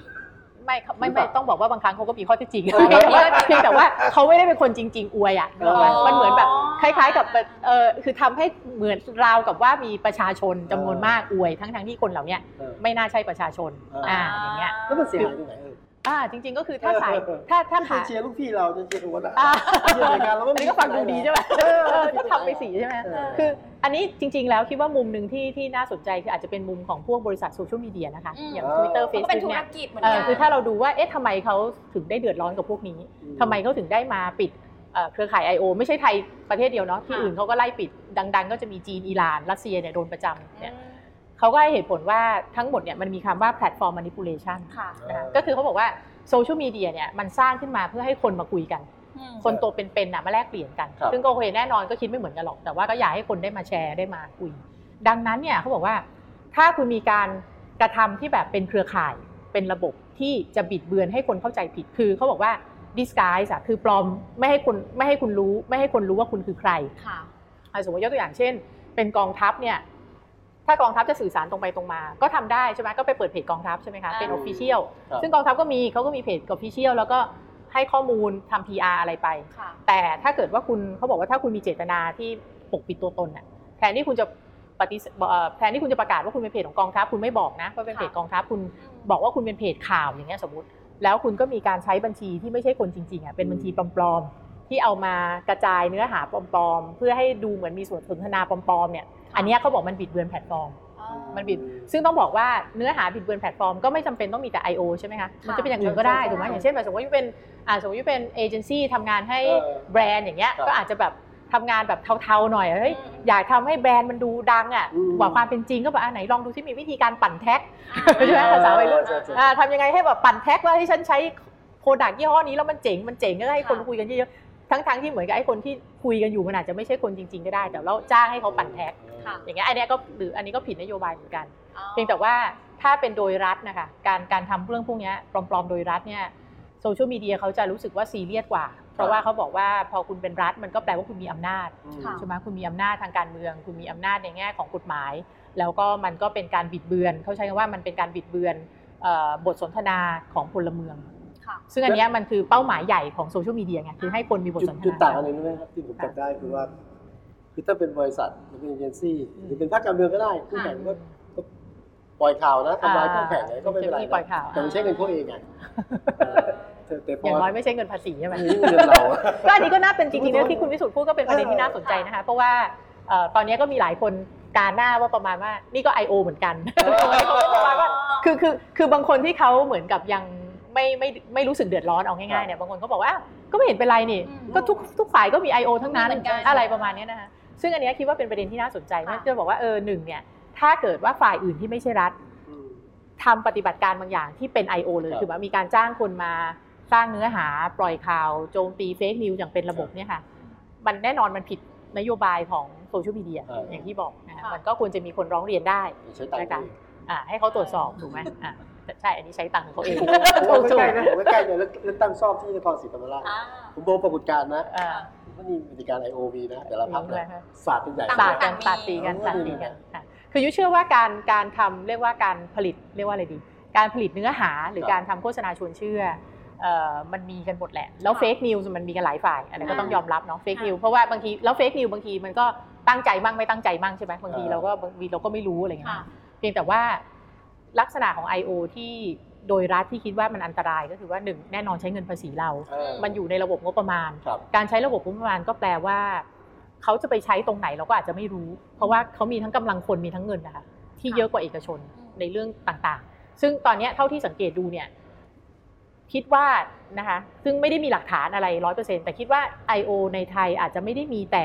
ไม่ไม่ไม่ต้องบอกว่าบางครั้งเขาก็มีข้อเท็จจริงเออแต่ว่าเพียงแต่ว่าเขาไม่ได้เป็นคนจริง ๆ อวยอะอ๋อมันเหมือนแบบคล้าย ๆ กับเออคือทำให้เหมือนราวกับว่ามีประชาชนจำนวนมากอวยทั้งทั้งๆที่คนเหล่าเนี้ยเออไม่น่าใช่ประชาชนอ่าอ่าอย่างเงี้ยแล้วมันเสียหายตรงไหนเอออ่าจริง ๆ ก็คือถ้าสายถ้าถ้าถ้าขาเชียร์ลูกพี่เราจะเชียร์หัวหน้าอ่าเชียร์รายการเราอันนี้ก็ฟังดูดีใช่ไหมเออก็ทำไปสีใช่ไหมเออคืออันนี้จริง ๆ แล้วคิดว่ามุมหนึ่งที่ที่น่าสนใจคืออาจจะเป็นมุมของพวกบริษัทโซเชียลมีเดียนะคะอืมอย่าง Twitter ก็เป็น Facebook ธุรเนี่ยกิจเหมือนเอกัอนคือถ้าเราดูว่าเอ๊ะทำไมเขาถึงได้เดือดร้อนกับพวกนี้ทำไมเขาถึงได้มาปิดเอ่อเครือข่าย I.O. ไม่ใช่ไทยประเทศเดียวเนาะที่ค่ะอื่นเขาก็ไล่ปิดดัง ๆ ก็จะมีจีนอิหร่านรัสเซียเนี่ยโดนประจำเนี่ยอืม เขาก็ให้เหตุผลว่าทั้งหมดเนี่ยมันมีคำว่า platform manipulation ค่ะนะคะก็คือเขาบอกว่าโซเชียลมีเดียเนี่ยมันสร้างขึ้นมาเพื่อให้คนมาคุยกันอืมคนตัวเป็นๆน่ะมาแลกเปลี่ยนกันครับซึ่งก็โอเคแน่นอนก็คิดไม่เหมือนกันหรอก แต่ว่าก็อยากให้คนได้มาแชร์ได้มาคุย ดังนั้นเนี่ยเขาบอกว่า ถ้าคุณมีการกระทำที่แบบเป็นเครือข่ายเป็นระบบที่จะบิดเบือนให้คนเข้าใจผิดคือเขาบอกว่า disguise อะคือปลอมไม่ให้คนไม่ให้คุณรู้ ไม่ให้คนรู้ว่าคุณคือใครค่ะอะสมมติยกตัวอย่างเช่น เป็นกองทัพเนี่ย ถ้ากองทัพจะสื่อสารตรงไปตรงมา ก็ทำได้ใช่ไหมก็ไปเปิดเพจกองทัพใช่ไหมคะเป็นอ่า official ครับซึ่งกองทัพก็มีเขาก็มีเพจ official แล้วก็ให้ข้อมูลทำ PR อะไรไปค่ะแต่ถ้าเกิดว่าคุณเขาบอกว่าถ้าคุณมีเจตนาที่ปกปิดตัวตนน่ะแทนที่คุณจะปฏิเสธเอ่อแทนที่คุณจะประกาศว่าคุณเป็นเพจของกองทัพคุณไม่บอกนะว่าเป็นเพจค่ะกองทัพคุณบอกว่าคุณเป็นเพจข่าวอย่างเงี้ยสมมติ แล้วคุณก็มีการใช้บัญชีที่ไม่ใช่คนจริงๆอะเป็นบัญชีปลอมๆที่เอามากระจายเนื้อหาปลอมๆ เพื่อให้ดูเหมือนมีส่วนสนทนาปลอมๆเนี่ย อันเนี้ยเขาบอกมันบิดเบือนแพลตฟอร์มอ๋อมันบิด ซึ่งต้องบอกว่าเนื้อหาบิดเบือนแพลตฟอร์มก็ไม่จำเป็นต้องมีแต่ I.O. ใช่ไหมคะ มันจะเป็นอย่างอื่นก็ได้ใช่ถูกไหมใช่อย่างเช่นแบบสมมติว่าเป็นอ่าสมมติว่าเป็นเอเจนซี่ทำงานให้เออแบรนด์อย่างเงี้ยครับก็อาจจะแบบทำงานแบบเทาๆหน่อย เฮ้ยอืมอยากทำให้แบรนด์มันดูดังอะอืมกว่าความเป็นจริงก็แบบอะไหนลองดูที่มีวิธีการปั่นแท็กอ่าใช่ไหมภาษาวัยรุ่นใช่ใช่อ่าทำยังไงให้แบบปั่นแท็กว่าให้ฉันใช้product ยี่ห้อนี้แล้วมันเจ๋ง มันเจ๋งก็ให้คนค่ะคุยกันเยอะๆ ทั้งๆที่เหมือนกับไอ้คนที่คุยกันอยู่มันอาจจะไม่ใช่คนจริง ๆ ก็ได้ แต่เราจ้างให้เขาปั่นแท็กค่ะอย่างเงี้ยอันเนี้ยก็หรืออันนี้ก็ผิดนโยบายเหมือนกันอ๋อเพียงแต่ว่าถ้าเป็นโดยรัฐนะคะการการทำเรื่องพวกเนี้ยปลอมๆ โดยรัฐเนี่ยโซเชียลมีเดียเขาจะรู้สึกว่าซีเรียสกว่า เพราะว่าเขาบอกว่าพอคุณเป็นรัฐมันก็แปลว่าคุณมีอำนาจค่ะใช่ไหมคุณมีอำนาจทางการเมือง คุณมีอำนาจในแง่ของกฎหมาย แล้วก็มันก็เป็นการบิดเบือน เขาใช้คำว่ามันเป็นการบิดเบือนเอ่อบทสนทนาของพลเมืองค่ะ ซึ่งอันเนี้ยมันคือเป้าหมายใหญ่ของโซเชียลมีเดียไงคือให้คนมีบทจุดสนทจุดนาต่างอันหนึงใช่ไหมครับที่ผมจับได้คือว่าคือถ้าเป็นบริษัทหรือเป็นเอเจนซี่หรือเป็นภาคการเมืองก็ได้คู่แข่งก็ก็ปล่อยข่าวนะทำลายคู่แข่งอะไรก็ไม่เป็นไรปล่อยข่าวแต่ไม่ใช่เงินเขาเองไงเออแต่แต่พอย่างอน้อยไม่ใช่เงินภาษีใช่ไหมนี่เงินเราก็อันนี้ก็น่าเป็นจริงๆนะที่คุณวิสุทธ์พูดก็เป็นประเด็นที่น่าสนใจนะคะ เพราะว่าเอ่อตอนนี้ก็มีหลายคนการหน้าว่าประมาณว่านี่ก็ I.O. เหมือนกันเออประมาณว่าคือคือคือบางคนที่เขาเหมือนกับยัง ไม่ไม่ไม่รู้สึกเดือดร้อนเอาง่ายๆเนี่ยบางคนเขาบอกว่าอ้าวก็ไม่เห็นเป็นไรนี่อืมก็ทุกทุกฝ่ายก็มี I.O. ทั้งนั้นเหมือนกันอะไรประมาณเนี้ยนะคะซึ่งอันเนี้ยคิดว่าเป็นประเด็นที่น่าสนใจค่ะนะจะบอกว่าเออหนึ่งเนี่ยถ้าเกิดว่าฝ่ายอื่นที่ไม่ใช่รัฐอืมทำปฏิบัติการบางอย่างที่เป็น I.O. เลยครับคือว่ามีการจ้างคนมาสร้างเนื้อหาปล่อยข่าวโจมตีเฟกนิวอย่างเป็นระบบเนี่ยค่ะมันแน่นอนมันผิดนโยบายของโซเชียลมีเดียเออออย่างที่บอกนะคะค่ะมันก็ควรจะมีคนร้องเรียนได้ใช้ตังค์นะคะเองอ่าให้เขาตรวจสอบถูกไหมอ่า ใช่ อันนี้ใช้ตังค์ของเขาเองผมถูกใกถูล้กๆนะผมใกล้ๆเนี่ยเลือกตั้งซ่อมที่นครศรีธรรมราชอ่าผมบอกปรากฏการณ์นะอ่าผมว่านี่มีการ IOV นะแต่ละพักใช่ไหมนะคะศาสตร์เป็นใหญ่ศาสตร์กันต่างๆศาสตร์ตีกันมีศาสตร์ตีกันค่ะคือยุ้ยเชื่อว่าการการทำเรียกว่าการผลิตเรียกว่าอะไรดี การผลิตเนื้อหาหรือการทำโฆษณาชวนเชื่อเอ่อมันมีกันหมดแหละ แล้วค่ะเฟกนิวส์มันมีกันหลายฝ่าย อันนี้ก็ต้องอ่ายยอมรับเนาะเฟกค่ะนิวเพราะว่าบางทีแล้วเฟกนิวบางทีมันก็ตั้งใจมั่งไม่ตั้งใจมั่งใช่ไหมบางทีอ่าเราก็บางทีเราก็ไม่รู้อะไรเงี้ยค่ะเพียงแต่ว่า ลักษณะของ I.O. ที่โดยรัฐที่คิดว่ามันอันตรายก็คือว่าหนึ่งแน่นอนใช้เงินภาษีเรา เออ มันอยู่ในระบบงบประมาณ ครับ การใช้ระบบงบประมาณก็แปลว่า เขาจะไปใช้ตรงไหนเราก็อาจจะไม่รู้ เพราะว่าเขามีทั้งกำลังคนมีทั้งเงินนะคะที่เยอะกว่าเอกชนอืมในเรื่องต่างๆ ซึ่งตอนเนี้ยเท่าที่สังเกตดูเนี่ยคิดว่านะคะซึ่งไม่ได้มีหลักฐานอะไรร้อยเปอร์เซ็นต์แต่คิดว่า I.O. ในไทยอาจจะไม่ได้มีแต่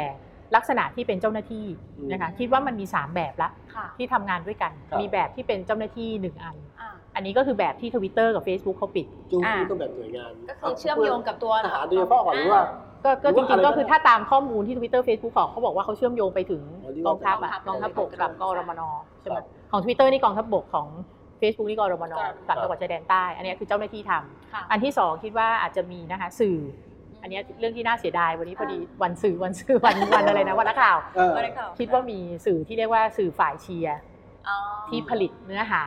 ลักษณะที่เป็นเจ้าหน้าที่นะคะอืมคิดว่ามันมี 3 แบบละค่ะที่ทำงานด้วยกันครับมีแบบที่เป็นเจ้าหน้าที่หนึ่งอันอ่าอันนี้ก็คือแบบที่ทวิตเตอร์กับ Facebook เขาปิดจูงอ่าที่ต้องแบบหน่วยงาน ก็คือเชื่อมโยงกับตัวทหารโดยเฉพาะก่อนหรือว่าก็ก็หรือจว่าริงๆก็อะไรคือนะถ้าตามข้อมูลที่ Twitter Facebook ของเขาบอกว่าเขาเชื่อมโยงไปถึงอ๋อที่กว่าองทัพอะกกอองงทัทัพพบกใช่กับกรมนใช่ไหมครับของ Twitter นี่กองทัพบกของ Facebook นี่กรมนกรมนสามจังหวัดชายแดนใต้ อันนี้คือเจ้าหน้าที่ทำค่ะอันที่สองคิดว่าอาจจะมีนะคะสื่อ อันนี้เรื่องที่น่าเสียดายวันนี้พอดีวันสื่อวันสื่อวันวันอะไรนะวันนักข่าวเออก็ได้ข่าวคิดว่ามีสื่อที่เรียกว่าสื่อฝ่ายเชียร์อ๋อที่ผลิตเนื้อหา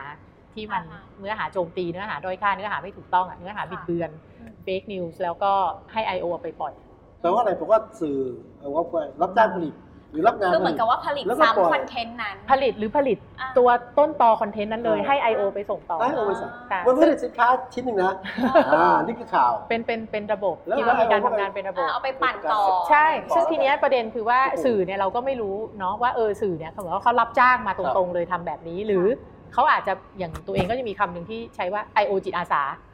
ที่มันอ่าฮะเนื้อหาโจมตีเนื้อหาด้อยค่าเนื้อหาไม่ถูกต้องอะเนื้อหาค่ะบิดเบือนอืมเฟกนิวส์แล้วก็ให้ I.O. ไปปล่อยแปลว่าอะไรผมว่าสื่อเอาว่ารับจ้างผลิต หรือรับงานคือเหมือนกับว่าผลิตแล้วก็ปล่อยซ้ำคอนเทนต์นั้น ผลิตหรือผลิตอ่าตัวต้นตอคอนเทนต์นั้นเลยอ่าให้ I.O. ไปส่งต่อให้เอาไปสั่งค่ะมันไม่ได้สินค้าชิ้นหนึ่งนะอ่านี่คือข่าว เป็นเป็นเป็นระบบแล้วคิดว่ามีการ I.O. ทำงานเป็นระบบเอาไปปั่นต่อ ใช่ต่อซึ่งทีเนี้ยประเด็นคือว่าโอ้โหสื่อเนี่ยเราก็ไม่รู้เนาะว่าเออสื่อเนี่ยเขาบอกว่าเขารับจ้างมาตรงๆเลยทำแบบนี้ หรือเขาอาจจะอย่างตัวเองก็จะมีคำหนึ่งที่ใช้ว่า I.O. จิตอาสาอ๋อ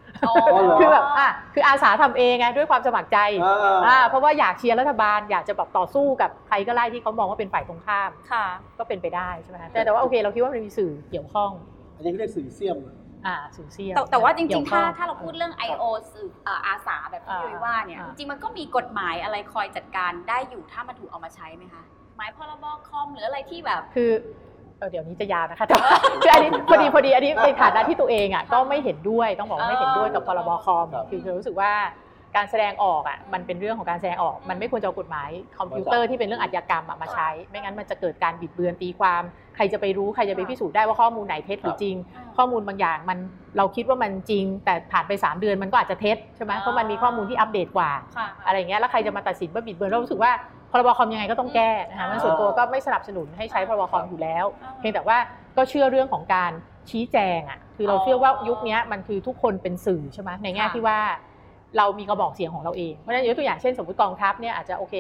คือแบบอะคืออาสาทำเองไงด้วยความสมัครใจอ่าอ่าเพราะว่าอยากเชียร์รัฐบาลอยากจะแบบต่อสู้กับใครก็ไล่ที่เขามองว่าเป็นฝ่ายตรงข้ามค่ะ ก็เป็นไปได้ใช่ไหมคะแต่แต่ว่าโอเคเราคิดว่ามันมีสื่อเกี่ยวข้อง อันนี้เขาเรียกสื่อเสียมอ่าสื่อเสียมแต่แต่ว่าจริกี่งยๆข้ถ้าองถ้าเราพูดเรื่อง I.O. สื่อเอ่ออาสาแบบที่อ่ายุ้ยว่าเนี่ยอ่าจริงๆมันก็มีกฎหมายอะไรคอยจัดการได้อยู่ถ้ามันถูกเอามาใช้ไหมคะหมายพรบคอมหรืออะไรที่แบบ คือ เออเดี๋ยวนี้จะยาวนะคะแต่ว่าคืออันนี้พอดีพอดีอันนี้ในฐานะที่ตัวเองอะก็ไม่เห็นด้วยต้องบอกว่าไม่เห็นด้วยกับพรบคอมครับคือคือรู้สึกว่าการแสดงออกอะมันเป็นเรื่องของการแสดงออก มันไม่ควรจะเอากฎหมายคอมพิวเตอร์ที่เป็นเรื่องอาชญากรรมอะมาใช้ ไม่งั้นมันจะเกิดการบิดเบือนตีความ ใครจะไปรู้ใครจะไปพิสูจน์ได้ว่าข้อมูลไหนเท็จหรือจริง ข้อมูลบางอย่างมันเราคิดว่ามันจริง แต่ผ่านไป 3 เดือนมันก็อาจจะเท็จใช่ไหมเพราะมันมีข้อมูลที่อัปเดตกว่าค่ะอะไรอย่างเงี้ยแล้วใครจะมาตัดสินว่าบิดเบือนเรารู้สึกว่า พรบคอมยังไงก็ต้องแก้นะคะมันส่วนตัวก็ไม่สนับสนุนให้ใช้พรบคอมอยู่แล้ว เพียงแต่ว่าก็เชื่อเรื่องของการชี้แจงอะคือเราเชื่อว่ายุคนี้มันคือทุกคนเป็นสื่อใช่ไหมในแง่ค่ะที่ว่าเรามีกระบอกเสียงของเราเองเพราะฉะนั้นยกตัวอย่างเช่นสมมติกองทัพเนี่ยอาจจะโอเค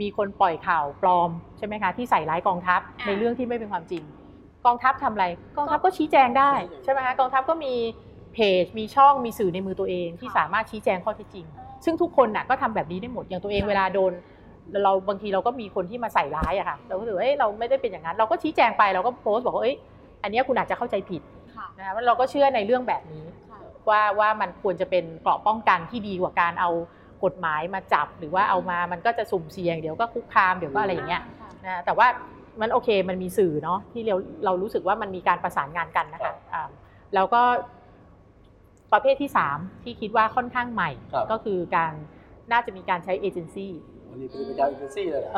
มีคนปล่อยข่าวปลอมใช่ไหมคะที่ใส่ร้ายกองทัพในเรื่องที่ไม่เป็นความจริง กองทัพทำอะไร กองทัพก็ชี้แจงได้ใช่ไหมคะกองทัพก็มีเพจมีช่องมีสื่อในมือตัวเองที่สามารถชี้แจงข้อเท็จจริง ซึ่งทุกคนน่ะก็ทำแบบนี้ได้หมดอย่างตัวเองเวลาโดน เราบางทีเราก็มีคนที่มาใส่ร้ายอะค่ะ เราก็รู้สึกว่าเอ้ยเราไม่ได้เป็นอย่างนั้น เราก็ชี้แจงไปเราก็โพสต์บอกว่าเอ้ยอันเนี้ยคุณอาจจะเข้าใจผิดค่ะนะคะว่าเราก็เชื่อในเรื่องแบบนี้ค่ะว่าว่ามันควรจะเป็นเกราะป้องกันที่ดีกว่าการเอากฎหมายมาจับ หรือว่าเอามามันก็จะสุ่มเสี่ยงเดี๋ยวก็คุกคามเดี๋ยวก็อะไรอย่างเงี้ยนะแต่ว่ามันโอเคมันมีสื่อเนาะที่เราเรารู้สึกว่ามันมีการประสานงานกันนะคะอ่าแล้วก็ประเภทที่สามที่คิดว่าค่อนข้างใหม่ครับก็คือการน่าจะมีการใช้เอเจนซี่ วันนี้เป็นการเอเจนซี่เลยเหรอ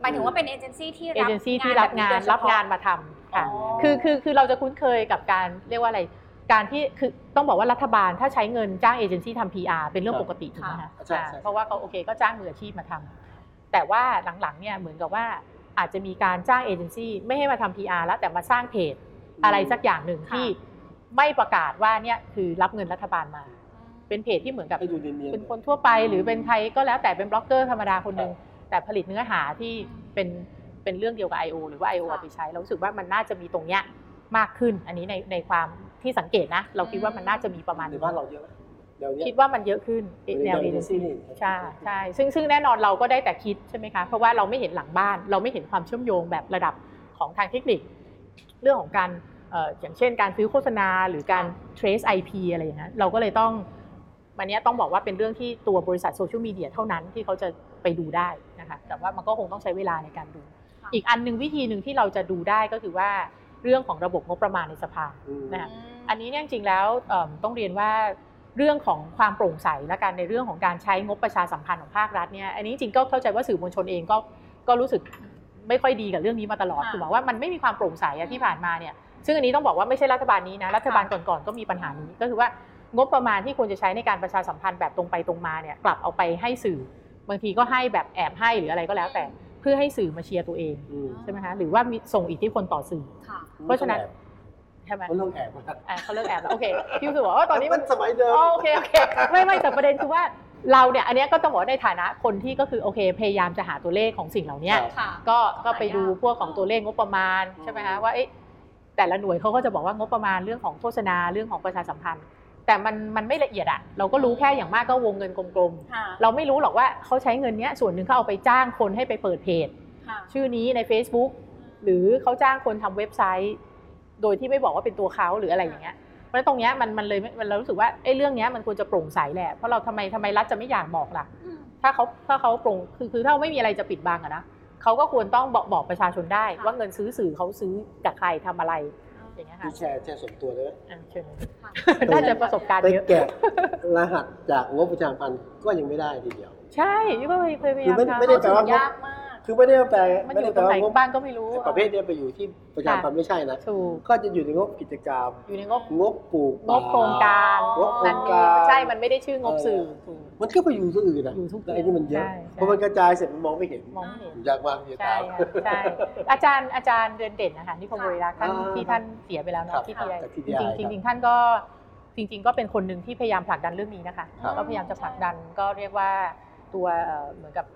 หมายถึงว่าเป็นเอเจนซี่ที่เอรับเจนซี่ที่รับงานแบบโดยเฉรับพะงานมาทำค่ะอ๋อคือคือคือเราจะคุ้นเคยกับการเรียกว่าอะไรการที่คือต้องบอกว่ารัฐบาลถ้าใช้เงินจ้างเอเจนซี่ทำ PR เป็นเรื่องครับปกติถูกไหมคะใช่อ่าใช่เพราะว่าเขาโอเคก็จ้างมืออาชีพมาทำแต่ว่าหลังๆเนี่ยเหมือนกับว่าอาจจะมีการจ้างเอเจนซี่ไม่ให้มาทำ PR แล้วแต่มาสร้างเพจอะไรสักอย่างหนึ่งค่ะที่ไม่ประกาศว่าเนี่ยคือรับเงินรัฐบาลมา เป็นเพจที่เหมือนกับให้ดูเนียนๆเป็นคนทั่วไป หรือเป็นใครก็แล้วแต่เป็นบล็อกเกอร์ธรรมดาคนหนึ่งแต่ผลิตเนื้อหาที่เป็นเป็นเรื่องเดียวกับ I.O. หรือว่า I.O. ค่ะเอาไปใช้เรารู้สึกว่ามันน่าจะมีตรงเนี้ยมากขึ้น อันนี้ในในความที่สังเกตนะ เราคิดว่ามันน่าจะมีประมาณในนี้บ้านเราเยอะไหมเดี๋ยวนี้คิดว่ามันเยอะขึ้นแนวเอเอเจเจนนซี่ซี่นี่ใช่ใช่ซึ่งซึ่งแน่นอนเราก็ได้แต่คิดใช่ไหมคะ เพราะว่าเราไม่เห็นหลังบ้าน เราไม่เห็นความเชื่อมโยงแบบระดับของทางเทคนิค เรื่องของการเอ่ออย่างเช่นการซื้อโฆษณาหรือการ trace IP อะไรอย่างเงี้ยเราก็เลยต้อง วันเนี้ยต้องบอกว่าเป็นเรื่องที่ตัวบริษัทโซเชียลมีเดียเท่านั้นที่เขาจะไปดูได้นะคะแต่ว่ามันก็คงต้องใช้เวลาในการดูค่ะอีกอันหนึ่งวิธีหนึ่งที่เราจะดูได้ก็คือว่าเรื่องของระบบงบประมาณในสภาอืมนะคะอันนี้เนี่ยจริงๆแล้วเอิ่มต้องเรียนว่าเรื่องของความโปร่งใสและการในเรื่องของการใช้งบประชาสัมพันธ์ของภาครัฐเนี่ยอันนี้จริงๆก็เข้าใจว่าสื่อมวลชนเองก็ก็รู้สึกไม่ค่อยดีกับเรื่องนี้มาตลอดค่ะคือหมายว่ามันไม่มีความโปร่งใสอะที่ผ่านมาเนี่ยซึ่งอันนี้ต้องบอกว่าไม่ใช่รัฐบาลนี้นะรัฐบาลก่อนๆก็มีปัญหานี้ก็คือว่า งบประมาณที่ควรจะใช้ในการประชาสัมพันธ์แบบตรงไปตรงมาเนี่ยกลับเอาไปให้สื่อบางทีก็ให้แบบแอบให้หรืออะไรก็แล้วแต่เพื่อให้สื่อมาเชียร์ตัวเองอืมใช่ไหมคะหรือว่ามีส่งอิทธิพลต่อสื่อค่ะเพราะฉะนั้นใช่ไหมเขาเรื่องแอบนะอะเขาเลิกแอบแล้วโอเคพี่รู้สึกว่าเออตอนนี้มันสมัยเดิมอ๋อโอเคโอเคไม่ไม่แต่ประเด็นคือว่าเราเนี่ยอันเนี้ยก็ต้องบอกว่าในฐานะคนที่ก็คือโอเคพยายามจะหาตัวเลขของสิ่งเหล่านี้ครับค่ะก็ก็ไปดูพวกของตัวเลขงบประมาณใช่ไหมคะว่าเอ๊ะแต่ละหน่วยเขาก็จะบอกว่างบประมาณเรื่องของโฆษณาเรื่องของประชาสัมพันธ์ แต่มันมันไม่ละเอียดอะเราก็รู้แค่อย่างมากก็วงเงินกลมค่ะๆเราไม่รู้หรอกว่าเขาใช้เงินเนี้ยส่วนหนึ่งเขาเอาไปจ้างคนให้ไปเปิดเพจค่ะชื่อนี้ใน Facebook หรือเขาจ้างคนทำเว็บไซต์ โดยที่ไม่บอกว่าเป็นตัวเขาหรืออะไรอย่างเงี้ยเพราะฉะนั้นตรงเนี้ยมันมันเลยมันเรารู้สึกว่าไอ้เรื่องเนี้ยมันควรจะโปร่งใสแหละเพราะเราทำไมทำไมรัฐจะไม่อยากบอกล่ะอืมถ้าเขาถ้าเขาโปร่งคือคือถ้าไม่มีอะไรจะปิดบังอะนะเขาก็ควรต้องบอกบอกประชาชนได้ค่ะว่าเงินซื้อสื่อเขาซื้อจากใครทำอะไร อย่างเงี้ยค่ะที่แชร์แชร์ส่วนตัวได้ไหมอะเชิญค่ะน่าจะประสบการณ์ไปเยอะแกะรหัสจากงบประชาสัมพันธ์ก็ยังไม่ได้ทีเดียว ใช่นี่ก็เคยพยาคืยาอมไม่ทำไม่ได้แปลว่ายากมาก คือไม่ได้แปลมันไม่อได้ยู่แปตลรงไหว่านงบบ้างก็ไม่รู้ประเภทเนี้ยไปอยู่ที่ประชาสัมพันธ์ไม่ใช่นะถูกก็จะอยู่ในงบกิจกรรม อยู่ในงบงบปลูกงบโครงการงบโครนั่นงเอการงใช่มันไม่ได้ชื่องบสื่อถูกมันก็ไปอยู่ที่อื่นนะอยู่ทุกแต่ไอ้นี่มันเยอะใช่ใช่พอมันกระจายเสร็จมันมองไม่เห็นมองไม่เห็นยากมากที่จะใช่ตามค่ะใช่อาจารย์อาจารย์เดือนเด่นนะคะนิคมบริรักษ์ท่านอ่าที่ท่านเสียไปแล้วครัเนาะบที่ทีไอจากจ TDI ริงๆจริงๆท่านก็จริง ๆ ก็เป็นคนหนึ่งที่พยายามผลักดันเรื่องนี้นะคะครับก็พยายามจะผลักดันก็เรียกว่าตัวเอ่อเหมือนกับ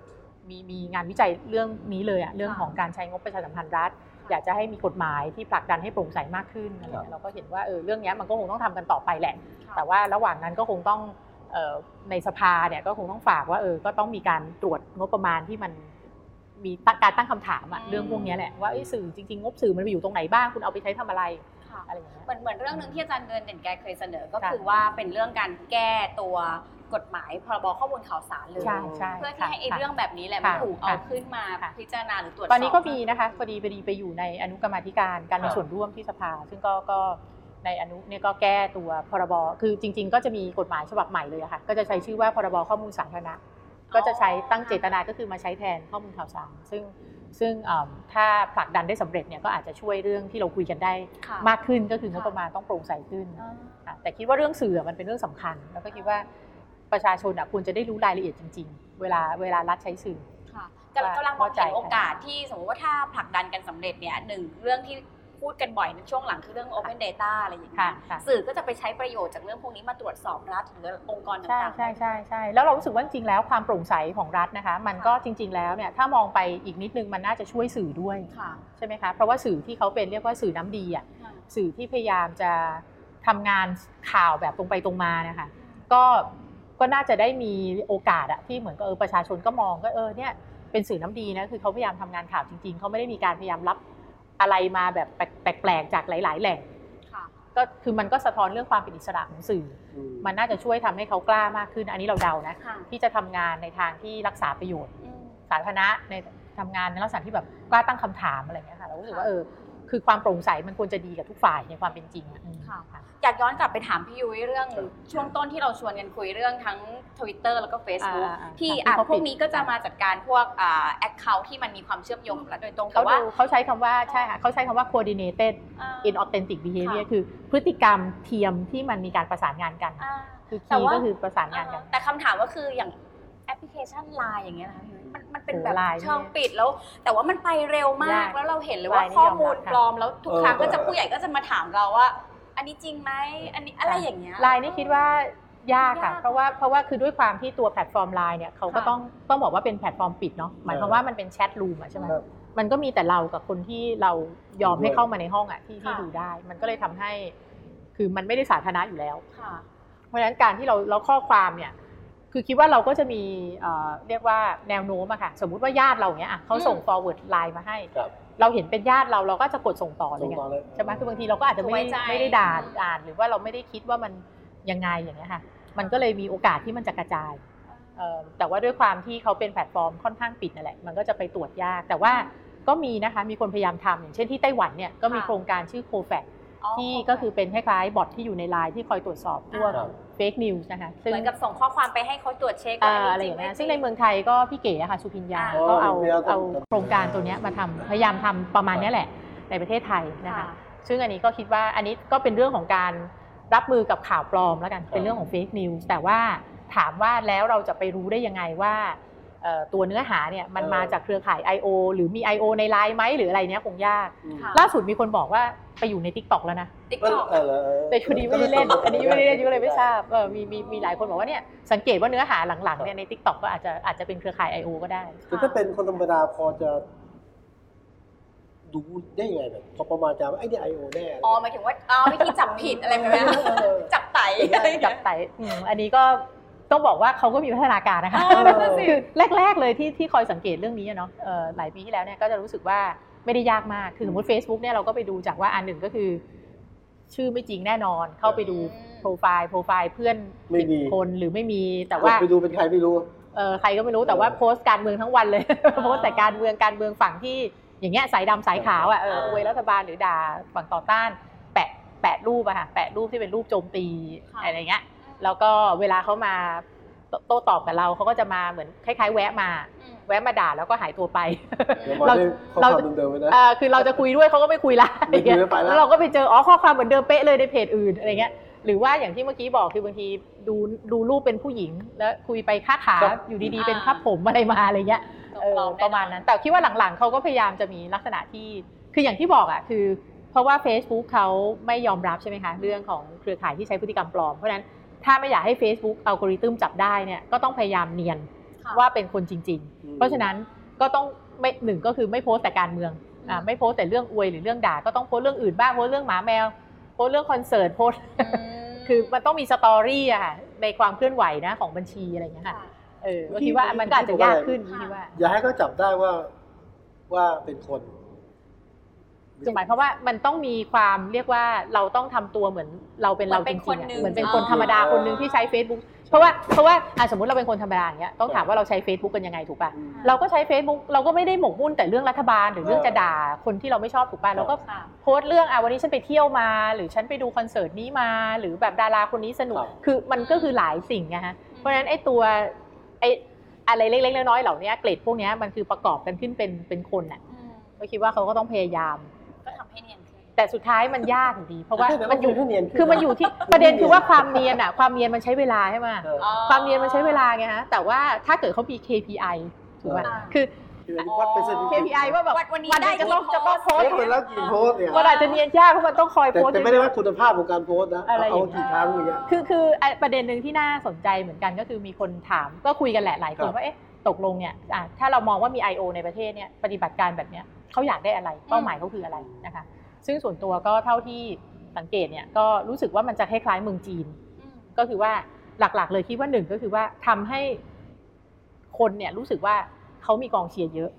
มีมีงานวิจัยเรื่องนี้เลยอะเรื่องของการใช้งบประชาสัมพันธ์รัฐ อยากจะให้มีกฎหมายที่ผลักดันให้โปร่งใสมากขึ้นอะไรเงี้ยเราก็เห็นว่าเออเรื่องเนี้ยมันก็คงต้องทำกันต่อไปแหละ แต่ว่าระหว่างนั้นก็คงต้องเอ่อในสภาเนี่ยก็คงต้องฝากว่าเออก็ต้องมีการตรวจงบประมาณที่มันมีตั้งการตั้งคำถามอะอืมเรื่องพวกเนี้ยแหละว่าเอ้ยสื่อจริงๆงบสื่อมันไปอยู่ตรงไหนบ้างคุณเอาไปใช้ทำอะไรค่ะอะไรอย่างเงี้ยเหมือนเหมือนเรื่องหนึ่งที่อาจารย์เดินเด่นแกเคยเสนอก็ค่ะคือว่าเป็นเรื่องการแก้ตัว กฎหมายพรบข้อมูลข่าวสารเลยใช่ใช่เพื่อที่ให้ไอ้ค่ะเรื่องแบบนี้แหละมันค่ะถูกเอาค่ะขึ้นมาค่ะพิจารณาหรือตรวจสอบตอนนี้ก็มีนะคะพอดีพอดีไปอยู่ในอนุกรรมาธิการการมีครับส่วนร่วมที่สภา ซึ่งก็ก็ในอนุเนี่ยก็แก้ตัวพรบคือจริง ๆ ก็จะมีกฎหมายฉบับใหม่เลยอะค่ะก็จะใช้ชื่อว่าพรบข้อมูลสาธารณะก็จะใช้ตั้งเจตนาก็คือมาใช้แทนข้อมูลข่าวสาร ซึ่งซึ่งเอิ่มถ้าผลักดันได้สำเร็จเนี่ยก็อาจจะช่วยเรื่องที่เราคุยกันได้ค่ะมากขึ้นก็คืองบค่ะประมาณต้องโปร่งใสขึ้นอ่าค่ะแต่คิดว่าเรื่องสื่อมันเป็นเรื่องสำคัญ แล้วก็คิดว่า ประชาชนอะควรจะได้รู้รายละเอียดจริง ๆ เวลาเวลารัฐใช้สื่อ ค่ะกำลังกำลังมองเข้าใจเห็นโอกาสที่สมมติว่าถ้าผลักดันกันสำเร็จเนี่ยหนึ่งเรื่องที่พูดกันบ่อยในช่วงหลังคือเรื่อง Open Data อะไรอย่างเงี้ค่ะยค่ะ สื่อก็จะไปใช้ประโยชน์จากเรื่องพวกนี้มาตรวจสอบรัฐหรือองค์กรใช่ต่างๆ ใช่ใช่ใช่แล้วเรารู้สึกว่าจริงๆแล้วความโปร่งใสของรัฐนะคะ มันก็จริง ๆแล้วเนี่ยถ้ามองไปอีกนิดนึงมันน่าจะช่วยสื่อด้วยค่ะ ใช่ไหมคะเพราะว่าสื่อที่เขาเป็นเรียกว่าสื่อน้ำดีอะค่ะสื่อที่พยายามจะทำงานข่าวแบบตรงไปตรงมานะคะก็ ก็น่าจะได้มีโอกาสอะที่เหมือนกับเออประชาชนก็มองก็เออเนี่ยเป็นสื่อน้ำดีนะคือเขาพยายามทำงานข่าวจริง ๆเขาไม่ได้มีการพยายามรับอะไรมาแบบแปลกๆจากหลาย ๆ แหล่งค่ะก็คือมันก็สะท้อนเรื่องความเป็นอิสระของสื่ออืมมันน่าจะช่วยทำให้เขากล้ามากขึ้น อันนี้เราเดานะค่ะที่จะทำงานในทางที่รักษาประโยชน์อืมสาธารณะในทำงานในลักษณะที่แบบกล้าตั้งคำถามอะไรอย่างเงี้ยค่ะเรารู้สึกว่าค่ะเออ คือความโปร่งใสมันควรจะดีกับทุกฝ่ายในความเป็นจริงอะอืมค่ะค่ะอยากย้อนกลับไปถามพี่ยุ้ยเรื่องครับช่วงต้นที่เราชวนกันคุยเรื่องทั้ง Twitter แล้วก็ Facebook อ่าอ่าที่ที่อะเขาพวกปิดนี้ก็จะมาจัดการพวกอ่า account ที่มันมีความเชื่อมโยงกับรัฐโดยตรงแต่เขาว่าดูเขาใช้คำว่าใช่ค่ะเขาใช้คำว่า coordinated อ่า inauthentic behavior ค่ะคือพฤติกรรมเทียมที่มันมีการประสานงานกันอ่าคือแต่คีย์ว่าก็คือประสานงานกัน แต่คำถามก็คืออย่าง แอปพลิเคชัน Line อย่างเงี้ยนะคะพี่ยุ้ยมันมันเป็นโอ้แบบ Line เชิงปิดแล้ว แต่ว่ามันไปเร็วมากยากแล้วเราเห็นเลยว่า Line นี่ข้อยอมรับมูลค่ะ ปลอมแล้วทุกครั้งเออก็จะผู้ใหญ่ก็จะมาถามเราว่า อันนี้จริงไหมอันนี้อะไรอย่างเงี้ย ไลน์นี่คิดว่ายากค่ะ ยากเพราะว่าเพราะว่าคือด้วยความที่ตัวแพลตฟอร์มไลน์เนี่ยเขาก็ค่ะต้องต้องบอกว่าเป็นแพลตฟอร์มปิดเนาะหมายความว่ามันเป็น chat room อะใช่ไหมครับ มันก็มีแต่เรากับคนที่เรายอมให้เข้ามาในห้องอะที่ที่ค่ะ ดูได้ มันก็เลยทำให้ คือมันไม่ได้สาธารณะอยู่แล้ว ค่ะ เพราะฉะนั้นการที่เราเราข้อความเนี่ย คือคิดว่าเราก็จะมีเอ่อเรียกว่าแนวโน้มอะค่ะ สมมุติว่าญาติเราอย่างเงี้ยอะเขาส่งอืม forward ไลน์มาให้ครับเราเห็นเป็นญาติเราเราก็จะกดส่งต่อเลส่งต่อเลยใช่ไหมคือบางทีเราก็อาจจะไม่ไว้ได้ใจไม่ได้ด่าอืมอ่านหรือว่าเราไม่ได้คิดว่ามันยังไงอย่างเงี้ยค่ะ มันก็เลยมีโอกาสที่มันจะกระจายเอ่อแต่ว่าด้วยความที่เขาเป็นแพลตฟอร์มค่อนข้างปิดนั่นแหละ มันก็จะไปตรวจยาก แต่ว่าก็มีนะคะ มีคนพยายามทำอย่างเช่นที่ไต้หวันเนี่ยก็มีค่ะโครงการชื่อ Cofacts อ๋อ ที่ก็คือเป็นคล้ายๆบอทที่อยู่ในไลน์ที่คอยตรวจสอบพวกครับ fake news นะคะซึ่งเหมือนกับส่งข้อความไปให้เขาตรวจเช็คอ่าว่าจริงไม่จริงอะไรจอย่างเงี้ยจซึ่งในเมืองไทยก็พี่เก๋อะค่ะสุพิญญาอ่าก็เอาอ๋อพี่เก๋เอาทำโครงการตัวเนี้ยมาทำพยายามทำประมาณเนี้ยแหละในประเทศไทยนะคะซึ่งอันนี้ก็คิดว่าอันนี้ก็เป็นเรื่องของการรับมือกับข่าวปลอมแล้วกันเป็นเรื่องของ fake news แต่ว่าถามว่าแล้วเราจะไปรู้ได้ยังไงว่าเอ่อ ตัวเนื้อหาเนี่ยมันเออมาจากเครือข่าย I.O. หรือมี I.O. ในไลน์ไหมหรืออะไรเนี้ยคงยากอืมค่ะล่าสุดมีคนบอกว่าไปอยู่ใน TikTok แล้วนะ TikTok เออเออแต่ชุดนี้ไม่ได้เล่น อันนี้ไม่ได้เล่นยุ้ยเลยไม่ทราบเออมีมีมีหลายคนบอกว่าเนี่ยสังเกตว่าเนื้อหาหลังๆเนี่ยใน t ิ k t o k ก็อาจจะอาจจะเป็นเครือข่าย I.O. ก็ได้คือถ้าเป็นคนธรรมดาพอจะดูได้ยังไงแบบพอประมาณการว่าไอ้นี่ไอโอแน่อ๋อหมายถึงว่าอ๋อวิธีจับผิดอะไรแบบนี้จับไตอะไรอย่างจัเงี้บยไตอืมอันนี้ก็ ต้องบอกว่าเขาก็มีพัฒนาการนะคะเออนั่นน่ะสิคือแรก ๆ เลยที่ที่คอยสังเกตเรื่องนี้อะเนาะเอ่อหลายปีที่แล้วเนี่ยก็จะรู้สึกว่าไม่ได้ยากมาก คือสมมติ Facebook เนี่ยเราก็ไปดูจากว่าอันหนึ่งก็คือ ชื่อไม่จริงแน่นอน เข้าไปดูโปรไฟล์โปรไฟล์เพื่อนไม่มี10คนหรือไม่มีแต่กดว่าไปดูเป็นใครไม่รู้เออใครก็ไม่รู้แต่ว่าโพสต์การเมืองทั้งวันเลยโพสต์แต่การเมืองการเมืองฝั่งที่อย่างเงี้ยสายดำสายขาวอะเอออ่าอวยรัฐบาลหรือด่าฝั่งต่อต้าน แปะแปะรูปอะค่ะแปะรูปที่เป็นรูปโจมตีอะไรเงี้ย แล้วก็เวลาเขามาโต้ตอบกับเราเขาก็จะมาเหมือนคล้าย ๆ แวะมาอืมแวะมาด่าแล้วก็หายตัวไปเดี๋ยวมาเราได้ข้อคเราวามจะเดิมๆไว้นะเอ่อคือเราจะคุยด้วยเขาก็ไม่คุยละไม่คุยแล้วไปละแล้วเราก็ไปเจออ๋อข้อความเหมือนเดิมเป๊ะเลยในเพจอื่นอะไรเงี้ยหรือว่าอย่างที่เมื่อกี้บอกคือบางทีดูดูรูปเป็นผู้หญิง แล้วคุยไปค่าขาครับอยู่ดีๆอ่าเป็นค่าผมอะไรมาอะไรเงี้ยตัวเออปลอมประมาณนั้น แต่คิดว่าหลังๆเขาก็พยายามจะมีลักษณะที่คืออย่างที่บอกอะคือ เพราะว่า Facebook เขาไม่ยอมรับใช่ไหมคะเรื่องของเครือข่ายที่ใช้พฤติกรรมปลอมเพราะฉะนั้น ถ้าไม่อยากให้ Facebook อัลกอริทึมจับได้เนี่ยก็ต้องพยายามเนียนค่ะว่าเป็นคนจริงอืมๆเพราะฉะนั้นก็ต้องไม่หนึ่งก็คือไม่โพสต์แต่การเมืองอ่าไม่โพสต์แต่เรื่องอวยหรือเรื่องด่าก็ต้องโพสต์เรื่องอื่นบ้างโพสต์เรื่องหมาแมวโพสต์เรื่องคอนเสิร์ตโพสต์คือมันต้องมี story อะค่ะในความเคลื่อนไหวนะของบัญชีอะไรอย่างเงี้ยค่ะเออก็คิดว่ามันก็อาจจะยากขึ้นคิดว่า อย่าให้เขาจับได้ว่าว่าเป็นคน คือหมายความว่ามันต้องมีความเรียกว่าเราต้องทำตัวเหมือนเราเป็นเราเหมือนเป็นคนจรินงๆอะคนหนึ่งเหมือนเป็นอ่าคนธรรมดาคนหนึ่งที่ใช้ Facebook เพราะว่าเพราะว่าอะสมมติเราเป็นคนธรรมดาอย่างเงี้ยต้องถามว่าเราใช้ Facebook กันยังไงถูกป่ะอืมเราก็ใช้ Facebook เราก็ไม่ได้หมกมุ่นแต่เรื่องรัฐบาลหรือเรื่องเออจะด่าคนที่เราไม่ชอบถูกป่ะเราก็ค่ะโพสต์เรื่องอะวันนี้ฉันไปเที่ยวมา หรือฉันไปดูคอนเสิร์ตนี้มา หรือแบบดาราคนนี้สนุกครับคือมันก็คือหลายสิ่งไงฮะเพราะฉะนั้นไอ้ตัวไอ้อะไรเล็กๆน้อยๆเหล่านี้เกรดพวกเนี้ยมันคือประกอบกันขึ้นเป็นเป็นคนอะอืมก็คิดว่าเขาก็ต้องพยายาม แต่สุดท้ายมันยากอยู่ดี เพราะว่าแต่มันอยู่ให้เนียนขึ้นคือมันอยู่ที่ประเด็นคือว่าความเนียนอะความเนียนมันใช้เวลาใช่ไหมเออความเนียนมันใช้เวลาไงฮะแต่ว่าถ้าเกิดเขามี KPI ถูกไหมอ่าคือคือวัดเป็นสถิติ KPI ว่าแบบวันวันนี้วันได้นี้จะต้องกี่จะต้องโพโพสสต์โพสต์ไปแล้วกี่โพสต์เนี่ยมันอาจจะเนียนยากเพราะมันต้องคอยแต่โพสต์แต่ไม่ได้ว่าคุณภาพของการโพสต์นะอะไรอย่างเอาเงี้ยกี่ครั้งอย่างเงี้ยคือคือไอ้ประเด็นหนึ่งที่น่าสนใจเหมือนกันก็คือมีคนถามก็คุยกันแหละหลายคนครับว่าเอ๊ะตกลงเนี่ยอะถ้าเรามองว่ามี I.O. ในประเทศเนี่ยปฏิบัติการแบบเนี้ยเขาอยากได้อะไรเป้าหมายเขาคืออะไรนะคะ ซึ่งส่วนตัวก็เท่าที่สังเกตเนี่ยก็รู้สึกว่ามันจะคล้ายๆเมืองจีนอืมก็คือว่าหลักๆ เลยคิดว่าหนึ่งก็คือว่าทำให้คนเนี่ยรู้สึกว่าเขามีกองเชียร์เยอะ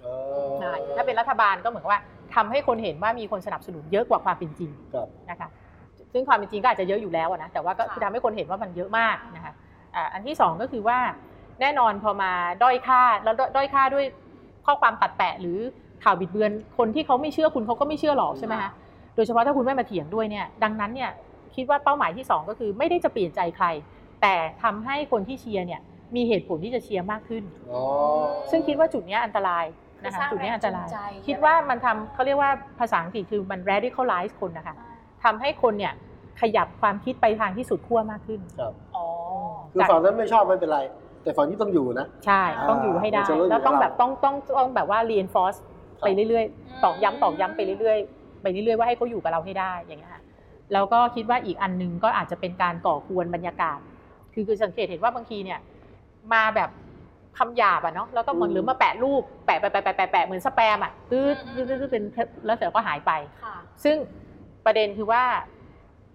เออใช่ถ้าเป็นรัฐบาลก็เหมือนกับว่าทำให้คนเห็นว่ามีคนสนับสนุนเยอะกว่าความเป็นจริงครับนะคะซึ่งความเป็นจริงก็อาจจะเยอะอยู่แล้วอะนะแต่ว่าก็ค่ะคือทำให้คนเห็นว่ามันเยอะมากนะคะอ่าอันที่สองก็คือว่าแน่นอนพอมาด้อยค่าแล้วด้อยค่าด้วยข้อความตัดแปะหรือ ข่าวบิดเบือน คนที่เขาไม่เชื่อคุณเขาก็ไม่เชื่อหรอกใช่ไหมคะโดยเฉพาะถ้าคุณไม่มาเถียงด้วยเนี่ยดังนั้นเนี่ยคิดว่าเป้าหมายที่สองก็คือไม่ได้จะเปลี่ยนใจใคร แต่ทำให้คนที่เชียร์เนี่ยมีเหตุผลที่จะเชียร์มากขึ้นอ๋อซึ่งคิดว่าจุดเนี้ยอันตรายนะคือสร้างคะจุดเนี้ยอันตรายแรงจูงใจคิดว่ามันทำเขาเรียกว่าภาษาอังกฤษคือมัน radicalize คนนะคะทำให้คนเนี่ยขยับความคิดไปทางที่สุดขั้วมากขึ้นครับอ๋อคือจากฝั่งนั้นไม่ชอบไม่เป็นไร แต่ฝั่งนี้ต้องอยู่นะ ใช่ต้องอยู่ให้ได้มันจะรู้อยู่แล้วต้องกับแบเราบต้องต้องต้องแบบว่า reinforce ไปเรื่อยๆตอกย้ำตอกย้ำไปเรื่อยๆไปเรื่อยๆว่าให้เขาอยู่กับเราให้ได้อย่างเงี้ยค่ะแล้วก็คิดว่าอีกอันหนึงก็อาจจะเป็นการก่อกวนบรรยากาศ คือคือสังเกตเห็นว่าบางทีเนี่ยมาแบบคำหยาบอะเนาะแล้วก็เหมือนอืมหรือมาแปะรูปแปะแปะแปะแปะแปะแปะเหมือนสแปมอะตืดอืมตืดตืดตืดเป็นแล้วเสร็จแล้วก็หายไปค่ะซึ่งประเด็นคือว่า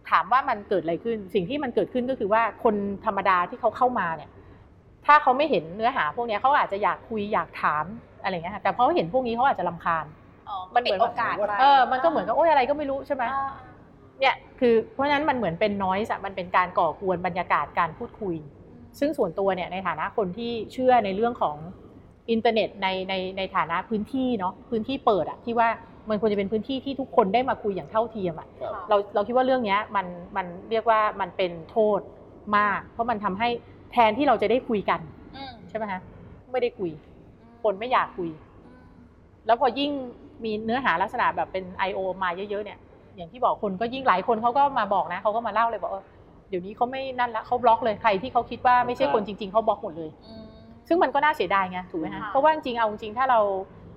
ถามว่ามันเกิดอะไรขึ้น สิ่งที่มันเกิดขึ้นก็คือว่าคนธรรมดาที่เขาเข้ามาเนี่ย ถ้าเขาไม่เห็นเนื้อหาพวกเนี้ยเขาอาจจะอยากคุยอยากถาม อะไรอย่างเงี้ยค่ะแต่พอเขาเห็นพวกนี้เขาอาจจะลำคาญอ๋อมันเหมือนปิดโอกาสไปเออมันก็เหมือนกับโอ๊ยอะไรก็ไม่รู้ใช่ไหมอ่าเนี่ยคือเพราะฉะนั้นมันเหมือนเป็นน้อยส์มันเป็นการก่อกวนบรรยากาศการพูดคุย ซึ่งส่วนตัวเนี่ยในฐานะคนที่เชื่อในเรื่องของอินเทอร์เน็ตในในในฐานะพื้นที่เนาะพื้นที่เปิดอะที่ว่ามันควรจะเป็นพื้นที่ที่ทุกคนได้มาคุยอย่างเท่าเทียมอะครับเราเราคิดว่าเรื่องเนี้ยมันมันเรียกว่ามันเป็นโทษมาก เพราะมันทำให้แทนที่เราจะได้คุยกันอืมใช่ไหมฮะไม่ได้คุย คนไม่อยากคุย แล้วพอยิ่งมีเนื้อหาลักษณะแบบเป็น I.O. มาเยอะๆเนี่ย อย่างที่บอกคนก็ยิ่งหลายคนเขาก็มาบอกนะเขาก็มาเล่าเลยบอกเออเดี๋ยวนี้เขาไม่นั่นละเขาบล็อกเลยใครที่เขาคิดว่าไม่ใช่คนจริง ๆเขาบล็อกหมดเลยอืมซึ่งมันก็น่าเสียดายไงถูกไหมฮะค่ะเพราะว่าจริงๆเอาจริงๆถ้าเรา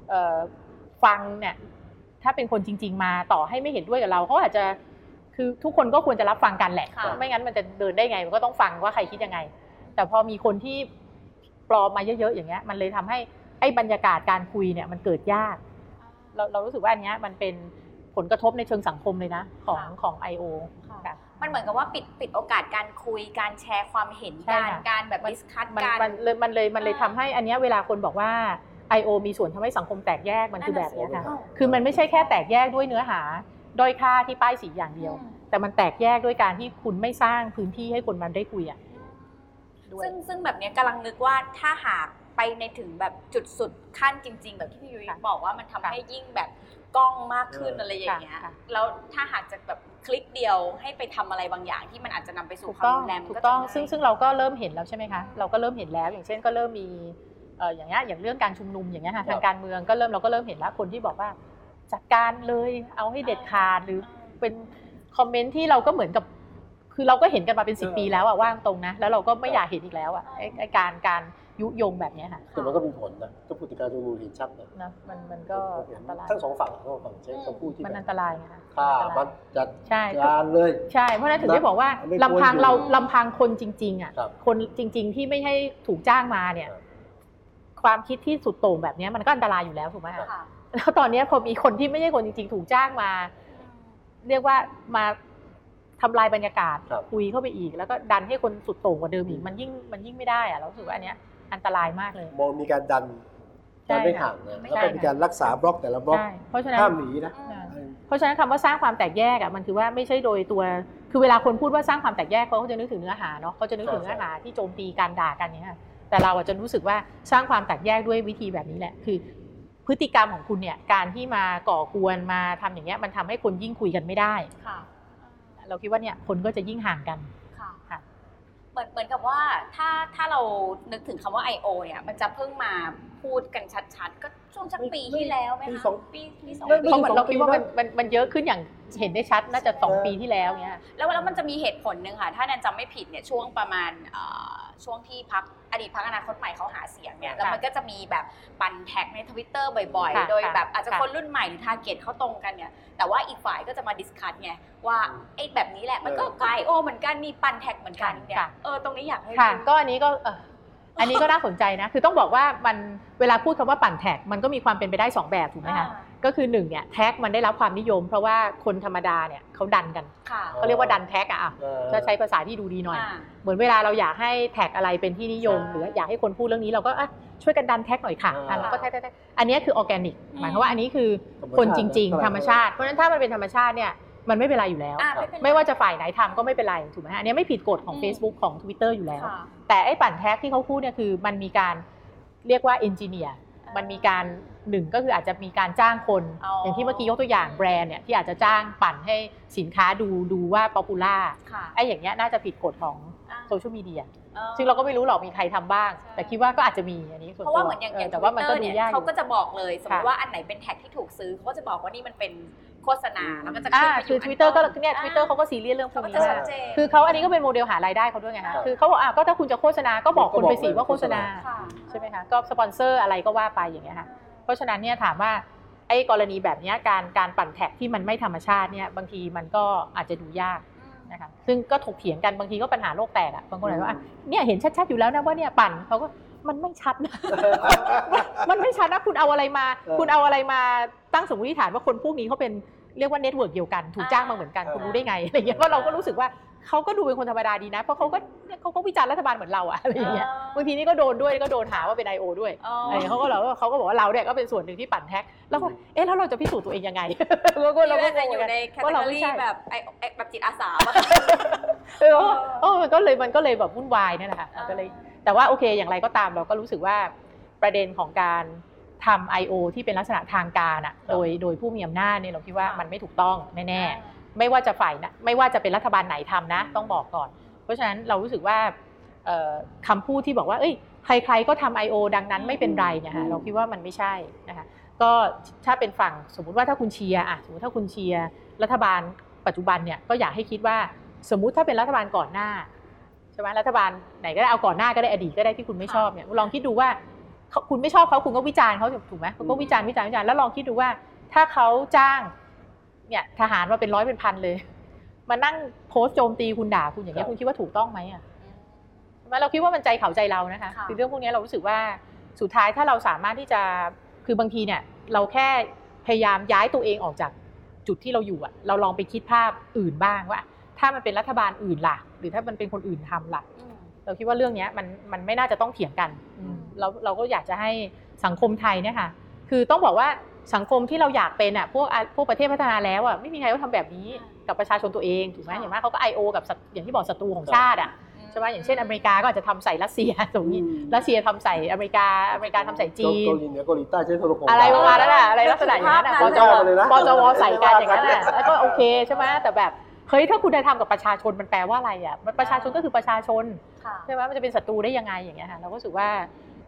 เอ่อฟังเนี่ยถ้าเป็นคนจริง ๆ มาต่อให้ไม่เห็นด้วยกับเราเขาอาจจะคือทุกคนก็ควรจะรับฟังกันแหละค่ะไม่งั้นมันจะเดินได้ไง มันก็ต้องฟังว่าใครคิดยังไง แต่พอมีคนที่ปลอมมาเยอะๆอย่างเงี้ย มันเลยทำให้ ไอ้บรรยากาศการคุยเนี่ยมันเกิดยากเราเรารู้สึกว่าอันเนี้ยมันเป็นผลกระทบในเชิงสังคมเลยนะของค่ะของ I.O. ค่ะค่ะมันเหมือนกับว่าปิดปิดโอกาสการคุยการแชร์ความเห็นใช่การค่ะการแบบดิสคัตมันการมันเลยมันเลยมันเลยอ่าทำให้อันเนี้ยเวลาคนบอกว่า I.O. มีส่วนทำให้สังคมแตกแยกมันคือแบบเนี้ยค่ะนั่นน่ะสิคือมันไม่ใช่แค่แตกแยกด้วยเนื้อหาด้อยค่าที่ป้ายสีอย่างเดียวอืมแต่มันแตกแยกด้วยการที่คุณไม่สร้างพื้นที่ให้คนมันได้คุยอะด้วยซึ่งซึ่งแบบเนี้ยกำลังนึกว่าถ้าหาก ไปในถึงแบบจุดสุดขั้นจริง ๆ แบบที่พี่ยุ้ยค่ะบอกว่ามันทำค่ะให้ยิ่งแบบกล้องมากขึ้นเออออะไรอย่างเงี้ยค่ะค่ะแล้วถ้าหากจะแบบคลิกเดียวให้ไปทำอะไรบางอย่างที่มันอาจจะนำไปสู่ถูกความต้องรุนแรงมันถูก็กต้องจะง่ายซึ่งซึ่งเราก็เริ่มเห็นแล้วใช่ไหมคะเราก็เริ่มเห็นแล้ว อย่างเช่นก็เริ่มมีเอ่ออย่างเงี้ยอย่างเรื่องการชุมนุมอย่างเงี้ยค่ะครับทางการเมืองก็เริ่มเราก็เริ่มเห็นแล้วคนที่บอกว่าจัดการเลยเอาให้เด็ดขาดหรือเป็นคอมเมนต์ที่เราก็เหมือนกับ คือคือเราก็เห็นกันมาเป็นสิเออปีแล้วอะว่างตรงนะแล้วเราก็ไม่อยากเห็นอีกแล้วอะไอ้ไอ้การการ ยุยงแบบเนี้ยค่ะแต่มันก็มีผลนะก็พูดถึงการชุมนุมเห็นชัดนะนะมันมันก็ผมเห็อันนตรายทั้งสองฝั่งทั้งสองฝั่งใช้คำพูดที่มันแบอับนตรายไงคะฆ่าอันตมัรานยจัดใช่การเลยใช่เพราะฉะนั้นถึงได้บอกว่าไม่ควรลำพังอยู่เราลำพังคนจริง ๆ อะครับคนจริง ๆ ที่ไม่ให้ถูกจ้างมาเนี่ยครับความคิดที่สุดโต่งแบบเนี้ยมันก็อันตรายอยู่แล้วถูกไหมคะค่ะแล้วตอนเนี้ยพอมีคนที่ไม่ใช่คนจริง ๆ ถูกจ้างมา เรียกว่ามาทำลายบรรยากาศครับคุยเข้าไปอีก แล้วก็ดันให้คนสุดโต่งกว่าเดิมอีกมันยิ่งมันยิ่งไม่ได้อะเรารู้สึกว่าอันเนี้ย อันตรายมากเลย มองมีการดันใช่ดันไม่ค่ะห่างนะไม่แล้วใช่ก็มีการรักษาบล็อกแต่ละบล็อกใช่เพราะฉะนั้นห้ามหนีนะอืมเพราะฉะนั้นคำว่าสร้างความแตกแยกอะมันคือว่าไม่ใช่โดยตัวคือเวลาคนพูดว่าสร้างความแตกแยกเขาก็จะนึกถึงเนื้อหาเนาะเขาจะนึกถึงใช่เนื้อหาที่โจมตีการด่ากันเนี่ยค่ะแต่เราอาจจะรู้สึกว่าสร้างความแตกแยกด้วยวิธีแบบนี้แหละ คือ พฤติกรรมของคุณเนี่ยการที่มาก่อกวนมาทำอย่างเงี้ยมันทำให้คนยิ่งคุยกันไม่ได้ค่ะ เราคิดว่าเนี่ยคนก็จะยิ่งห่างกันค่ะค่ะ เหมือนเหมือนกับว่าถ้าถ้าเรานึกถึงคำว่า I.O. เนี่ยมันจะเพิ่งมาพูดกันชัดๆ ก็ช่วงสักปีที่แล้วไหมปีคะสองปีปีสองไม่ปีเพราะเหมือนเราคิดว่าปีมันนะมันมันเยอะขึ้นอย่างเห็นได้ชัดน่าจะสองปีที่แล้วเนี่ยแล้วแล้วมันจะมีเหตุผลหนึ่งค่ะ ถ้าแนนจำไม่ผิดเนี่ยช่วงประมาณเอ่อ ช่วงที่พรรคอดีตพรรคอนาคตใหม่เขาหาเสียงเนี่ยค่ะแล้วมันก็จะมีแบบปั่นแท็กในทวิตเตอร์บ่อยค่ะๆโดยแบบอาจจะค่ะคนรุ่นใหม่หรือ target เขาตรงกันเนี่ยแต่ว่าอีกฝ่ายก็จะมา discredit ไงว่าไอ้แบบนี้แหละมันก็เออ I.O.เหมือนกันมีปั่นแท็กเหมือนกันเนี่ยค่ะเออตรงนี้อยากให้ค่ะดูก็อันนี้ก็เอ่ออันนี้ก็น่าสนใจนะ คือต้องบอกว่ามันเวลาพูดคำว่าปั่นแท็กมันก็มีความเป็นไปได้สองแบบถูกไหมคะ ก็คือหนึ่งเนี่ยแท็กมันได้รับความนิยม เพราะว่าคนธรรมดาเนี่ยเขาดันกันค่ะเขาเรียกว่าดันแท็กอะอะเออถ้าใช้ภาษาที่ดูดีหน่อยอ่าเหมือนเวลาเราอยากให้แท็กอะไรเป็นที่นิยมใช่หรืออยากให้คนพูดเรื่องนี้เราก็อะช่วยกันดันแท็กหน่อยค่ะอ่าอะเราก็แท็กแท็กแท็กอันนี้คือออร์แกนิกอืมหมายความว่าอันนี้คือคนจริง ๆ ธรรมชาติเพราะฉะนั้นถ้ามันเป็นธรรมชาติเนี่ยมันไม่เป็นไรอยู่แล้วอ่าไม่เป็นไรไม่ว่าจะฝ่ายไหนทำก็ไม่เป็นไรถูกไหมฮะอันนี้ไม่ผิดกฎของอืม Facebook ของ Twitter อยู่แล้วค่ะแต่ไอ้ปั่นแท็กที่เขาพูดเนี่ยคือมันมีการเรียกว่าเอนจิเนียร์อ่า มัมันมีการหนึ่งก็คืออาจจะมีการจ้างคนอ๋อออย่างที่เมื่อกี้ยกตัวอย่างแบรนด์เนี่ยที่อาจจะจ้างปั่นให้สินค้าดูดูว่าป๊อปปูล่าค่ะไอ้อย่างเงี้ยน่าจะผิดกฎของอ่าโซเชียลมีเดียออซึ่งเราก็ไม่รู้หรอกมีใครทำบ้างใช่แต่คิดว่าก็อาจจะมีอันนี้ส่วนเพตัวราะว่าเหมือนอย่างอย่างแต่ว่ามันก็ Twitter ดูเนี่ยยากอเขายู่ก็จะบอกเลยสมมติค่ะว่าอันไหนเป็นแท็กที่ถูกซื้อเขาก็จะบอกว่านี่มันเป็น โฆษณาแล้วมันจะอ่าขึ้นไปคือ Twitter ก็เนี่ยอ่า Twitter เขาก็ซีเรียสเรื่องพวเขากก็นี้จะมาชัดกเจน คือเขาอันนี้ก็เป็นโมเดลหารายได้เขาด้วยไงครัฮะบคือเขาบอกอะก็ถ้าคุณจะโฆษณาก็บอกคนไปสิว่าโฆษณา ค่ะ ใช่ไหมคะก็สปอนเซอร์อะไรก็ว่าไปอย่างเงี้ยค่ะเพราะฉะนั้นเนี่ยถามว่าไอ้กรณีแบบเนี้ยการการปั่นแท็กที่มันไม่ธรรมชาติเนี่ยบางทีมันก็อาจจะดูยากนะคะซึ่งก็ถกเถียงกันบางทีก็ปัญหาโลกแตกอะบางคนบอกว่าอะเนี่ยเห็นชัดๆอยู่แล้วนะว่าเนี่ยปั่นเขาก็ มันไม่ชัดนะ มันไม่ชัดนะคุณเอาอะไรมาเออคุณเอาอะไรมาตั้งสมมติฐานว่าคนพวกนี้เขาเป็นเรียกว่า network เดียวกันถูกจ้างมาเหมือนกันเออคุณรู้ได้ไงอะไรเงี้ยเพราะเราก็รู้สึกว่าเขาก็ดูเป็นคนธรรมดาดีนะ เพราะเขาก็เนี่ยเขาก็วิจารณ์รัฐบาลเหมือนเราอะอะไรอย่างเงี้ยบางทีนี่ก็โดนด้วยก็โดนหาว่าเป็น I.O. ด้วยอ๋ออะไรเขาก็เราเขาก็บอกว่าเราเนี่ยก็เป็นส่วนหนึ่งที่ปั่นแท็ก แล้วก็เอ๊ะแล้วเราจะพิสูจน์ตัวเองยังไงเราก็เราก็เราก็งจะงอยู่เหมือนในกันแคตว่าตาเราล็ไม่อใช่แบบไอ้ไอ้แบบจิตอาสาป่ะเออเออมันก็เลยมันก็เลยแบบวุ่นวายเนี่ยแหละค่ะมันก็เลย แต่ว่าโอเคอย่างไรก็ตามเราก็รู้สึกว่าประเด็นของการทำ I.O. ที่เป็นลักษณะทางการอะโดยโดยผู้มีอำนาจเนี่ยเราคิดว่ามันไม่ถูกต้องแน่ๆไม่ว่าจะฝ่ายนะไม่ว่าจะเป็นรัฐบาลไหนทำนะ ต้องบอกก่อน เพราะฉะนั้นเรารู้สึกว่าเอ่อคำพูดที่บอกว่าเอ้ยใครๆก็ทำ I.O. ดังนั้นไม่เป็นไรเนี่ยค่ะเราคิดว่ามันไม่ใช่นะคะก็ถ้าเป็นฝั่งสมมุติว่าถ้าคุณเชียร์อะสมมติถ้าคุณเชียร์รัฐบาลปัจจุบันเนี่ยก็อยากให้คิดว่าสมมุติถ้าเป็นรัฐบาลก่อนหน้าใช่ไหมรัฐบาลไหนก็ได้เอาก่อนหน้าก็ได้อดีตก็ได้ที่คุณไม่ชอบเนี่ยลองคิดดูว่าเขาคุณไม่ชอบเขาคุณก็วิจารณ์เขาถูกไหมคุณก็วิจารณ์วิจารณ์วิจารณ์แล้วลองคิดดูว่า ถ้าเขาจ้างเนี่ยทหารมาเป็นร้อยเป็นพันเลย มานั่งโพสต์โจมตีคุณด่าคุณอย่างเงี้ครัยบคุณคิดว่าถูกต้องไหมอะใช่ไหมเราคิดว่ามันใจเขาใจเรานะคะค่ะคือเรื่องพวกนี้เรารู้สึกว่าสุดท้ายถ้าเราสามารถที่จะคือบางทีเนี่ยเราแค่พยายามย้ายตัวเองออกจากจุดที่เราอยู่อะ เราลองไปคิดภาพอื่นบ้างว่า ถ้ามันเป็นรัฐบาลอื่นล่ะ หรือถ้ามันเป็นคนอื่นทำล่ะอืมเราคิดว่าเรื่องเนี้ยมันมันไม่น่าจะต้องเถียงกันอืมเราเราก็อยากจะให้สังคมไทยเนี่ยค่ะ คือต้องบอกว่าสังคมที่เราอยากเป็นอะพวกอะพวกประเทศพัฒนาแล้วอะไม่มีใครเขาทำแบบนี้กับประชาชนตัวเองถูกไหมค่ะอย่างมากเขาก็ I.O. กับศัตอย่างที่บอกศัตรูของชาติอะใช่ไหมอย่างเช่นอเมริกาก็อาจจะทำใส่รัสเซียตรงนี้อืมรัสเซียทำใส่อเมริกาอเมริกาทำใส่จีนเกาหลีเหนือเกาหลีใต้ใช้โทรโขงอะไรประมาณนั้นอะอะไรลักษณะอย่างนั้นอะปภาพจนั้นวเลยนะปจวใส่กันอย่างนั้นอะแล้วก็โอเคใช่ไหมแต่แบบ เฮ้ยถ้าคุณจะทำกับประชาชนมันแปลว่าอะไรอะมันประชาชนก็คือประชาชนค่ะใช่ไหมมันจะเป็นศัตรูได้ยังไงอย่างเงี้ยค่ะเราก็รู้สึกว่า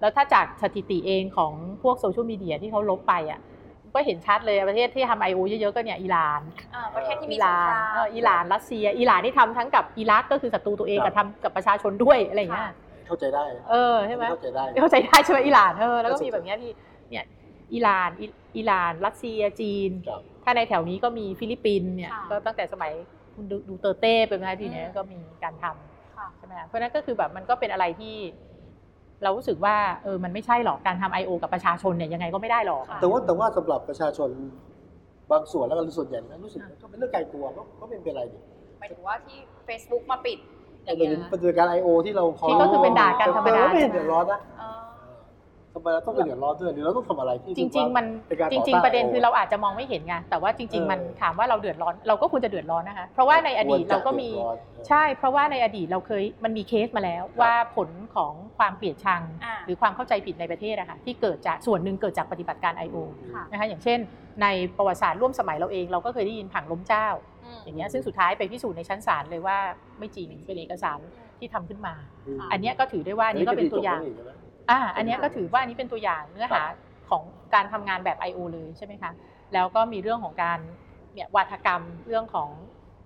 แล้วถ้าจากสถิติเองของพวกโซเชียลมีเดียที่เขาลบไปอะก็เห็นชัดเลยประเทศที่ทำ I.O. เยอะๆก็เนี่ยอิหร่านอ่าประเทศที่มีอิสหงร่าคนรามเอออิหร่านรัสเซียอิหร่านนี่ทำทั้งกับอิรักก็คือศัตรูตัวเองครักับบทำกับประชาชนด้วยอะไรอย่างเงี้ยค่ะเข้าใจได้เออใช่ไหมเข้าใจได้เข้าใจได้ใช่ไหมอิหร่านเออแล้วก็เข้าใจมีแบบเนี้ยพี่เนี่ยอิหร่านอิอิหร่าน รัสเซียจีนครับถ้าในแถวนี้ก็มีฟิลิปปินส์เนี่ยค่ะก็ตั้งแต่สมัย คุณดูดูเตอร์เต้เป็นไงทีเนี้ยอืมก็มีการทำค่ะใช่ไหมคะเพราะฉะนั้นก็คือแบบมันก็เป็นอะไรที่ เรารู้สึกว่าเออมันไม่ใช่หรอกการทำ I.O. กับประชาชนเนี่ยยังไงก็ไม่ได้หรอกค่ะแต่ว่าแต่ว่าสำหรับประชาชนบางส่วนแล้วก็ส่วนใหญ่นะรู้สึกว่าก็เป็นเรื่องไกลตัวก็ก็ไม่เป็นไรนี่หมายถึงว่าที่ Facebook มาปิดอแต่ย่างเป็เงี้นยปฏิบัติการไอโอที่เราพอที่ก็คือเป็นด่ากันธรรมดาแต่ไม่เห็นเดือดร้อนนะอ๋อทำ ไมเราต้องเป็นเดือดร้อนด้วยหรือเราต้องทำอะไรที่จริง ๆ มันเป็นการจต่อริงต้านๆประเด็น IO คือเราอาจจะมองไม่เห็นไงแต่ว่าจริง ๆ มันเออถามว่าเราเดือดร้อนเราก็ควรจะเดือดร้อนนะคะ เพราะว่าในอดีตควจะเราก็มีดือดร้อนใช่ เพราะว่าในอดีตเราเคยมันมีเคสมาแล้วว่าผลของความเกลียดชังอ่าหรือความเข้าใจผิดในประเทศอะค่ะที่เกิดจากส่วนหนึ่งเกิดจากปฏิบัติการ I.O. ค่ะนะคะอย่างเช่น ในประวัติศาสตร์ร่วมสมัยเราเอง เราก็เคยได้ยินผังล้มเจ้ามอย่างเงี้ยซึ่งสุดท้ายไปพิสูจน์ในชั้นศาลเลยว่าไม่จริงเป็นเอกสารที่ทำขึ้นมาอืมอันเนี้ยก็ถือได้ว่านี่ก็เป็นตัวอย่าง คดีจบแล้วนี่ใช่ไหมอ่าอันเนี้ยก็ถือว่าอันนี้เป็นตัวอย่างเนื้อหาของการทำงานแบบ I.O. เลยใช่ไหมคะ แล้วก็มีเรื่องของการเนี่ยวาทกรรมเรื่องของ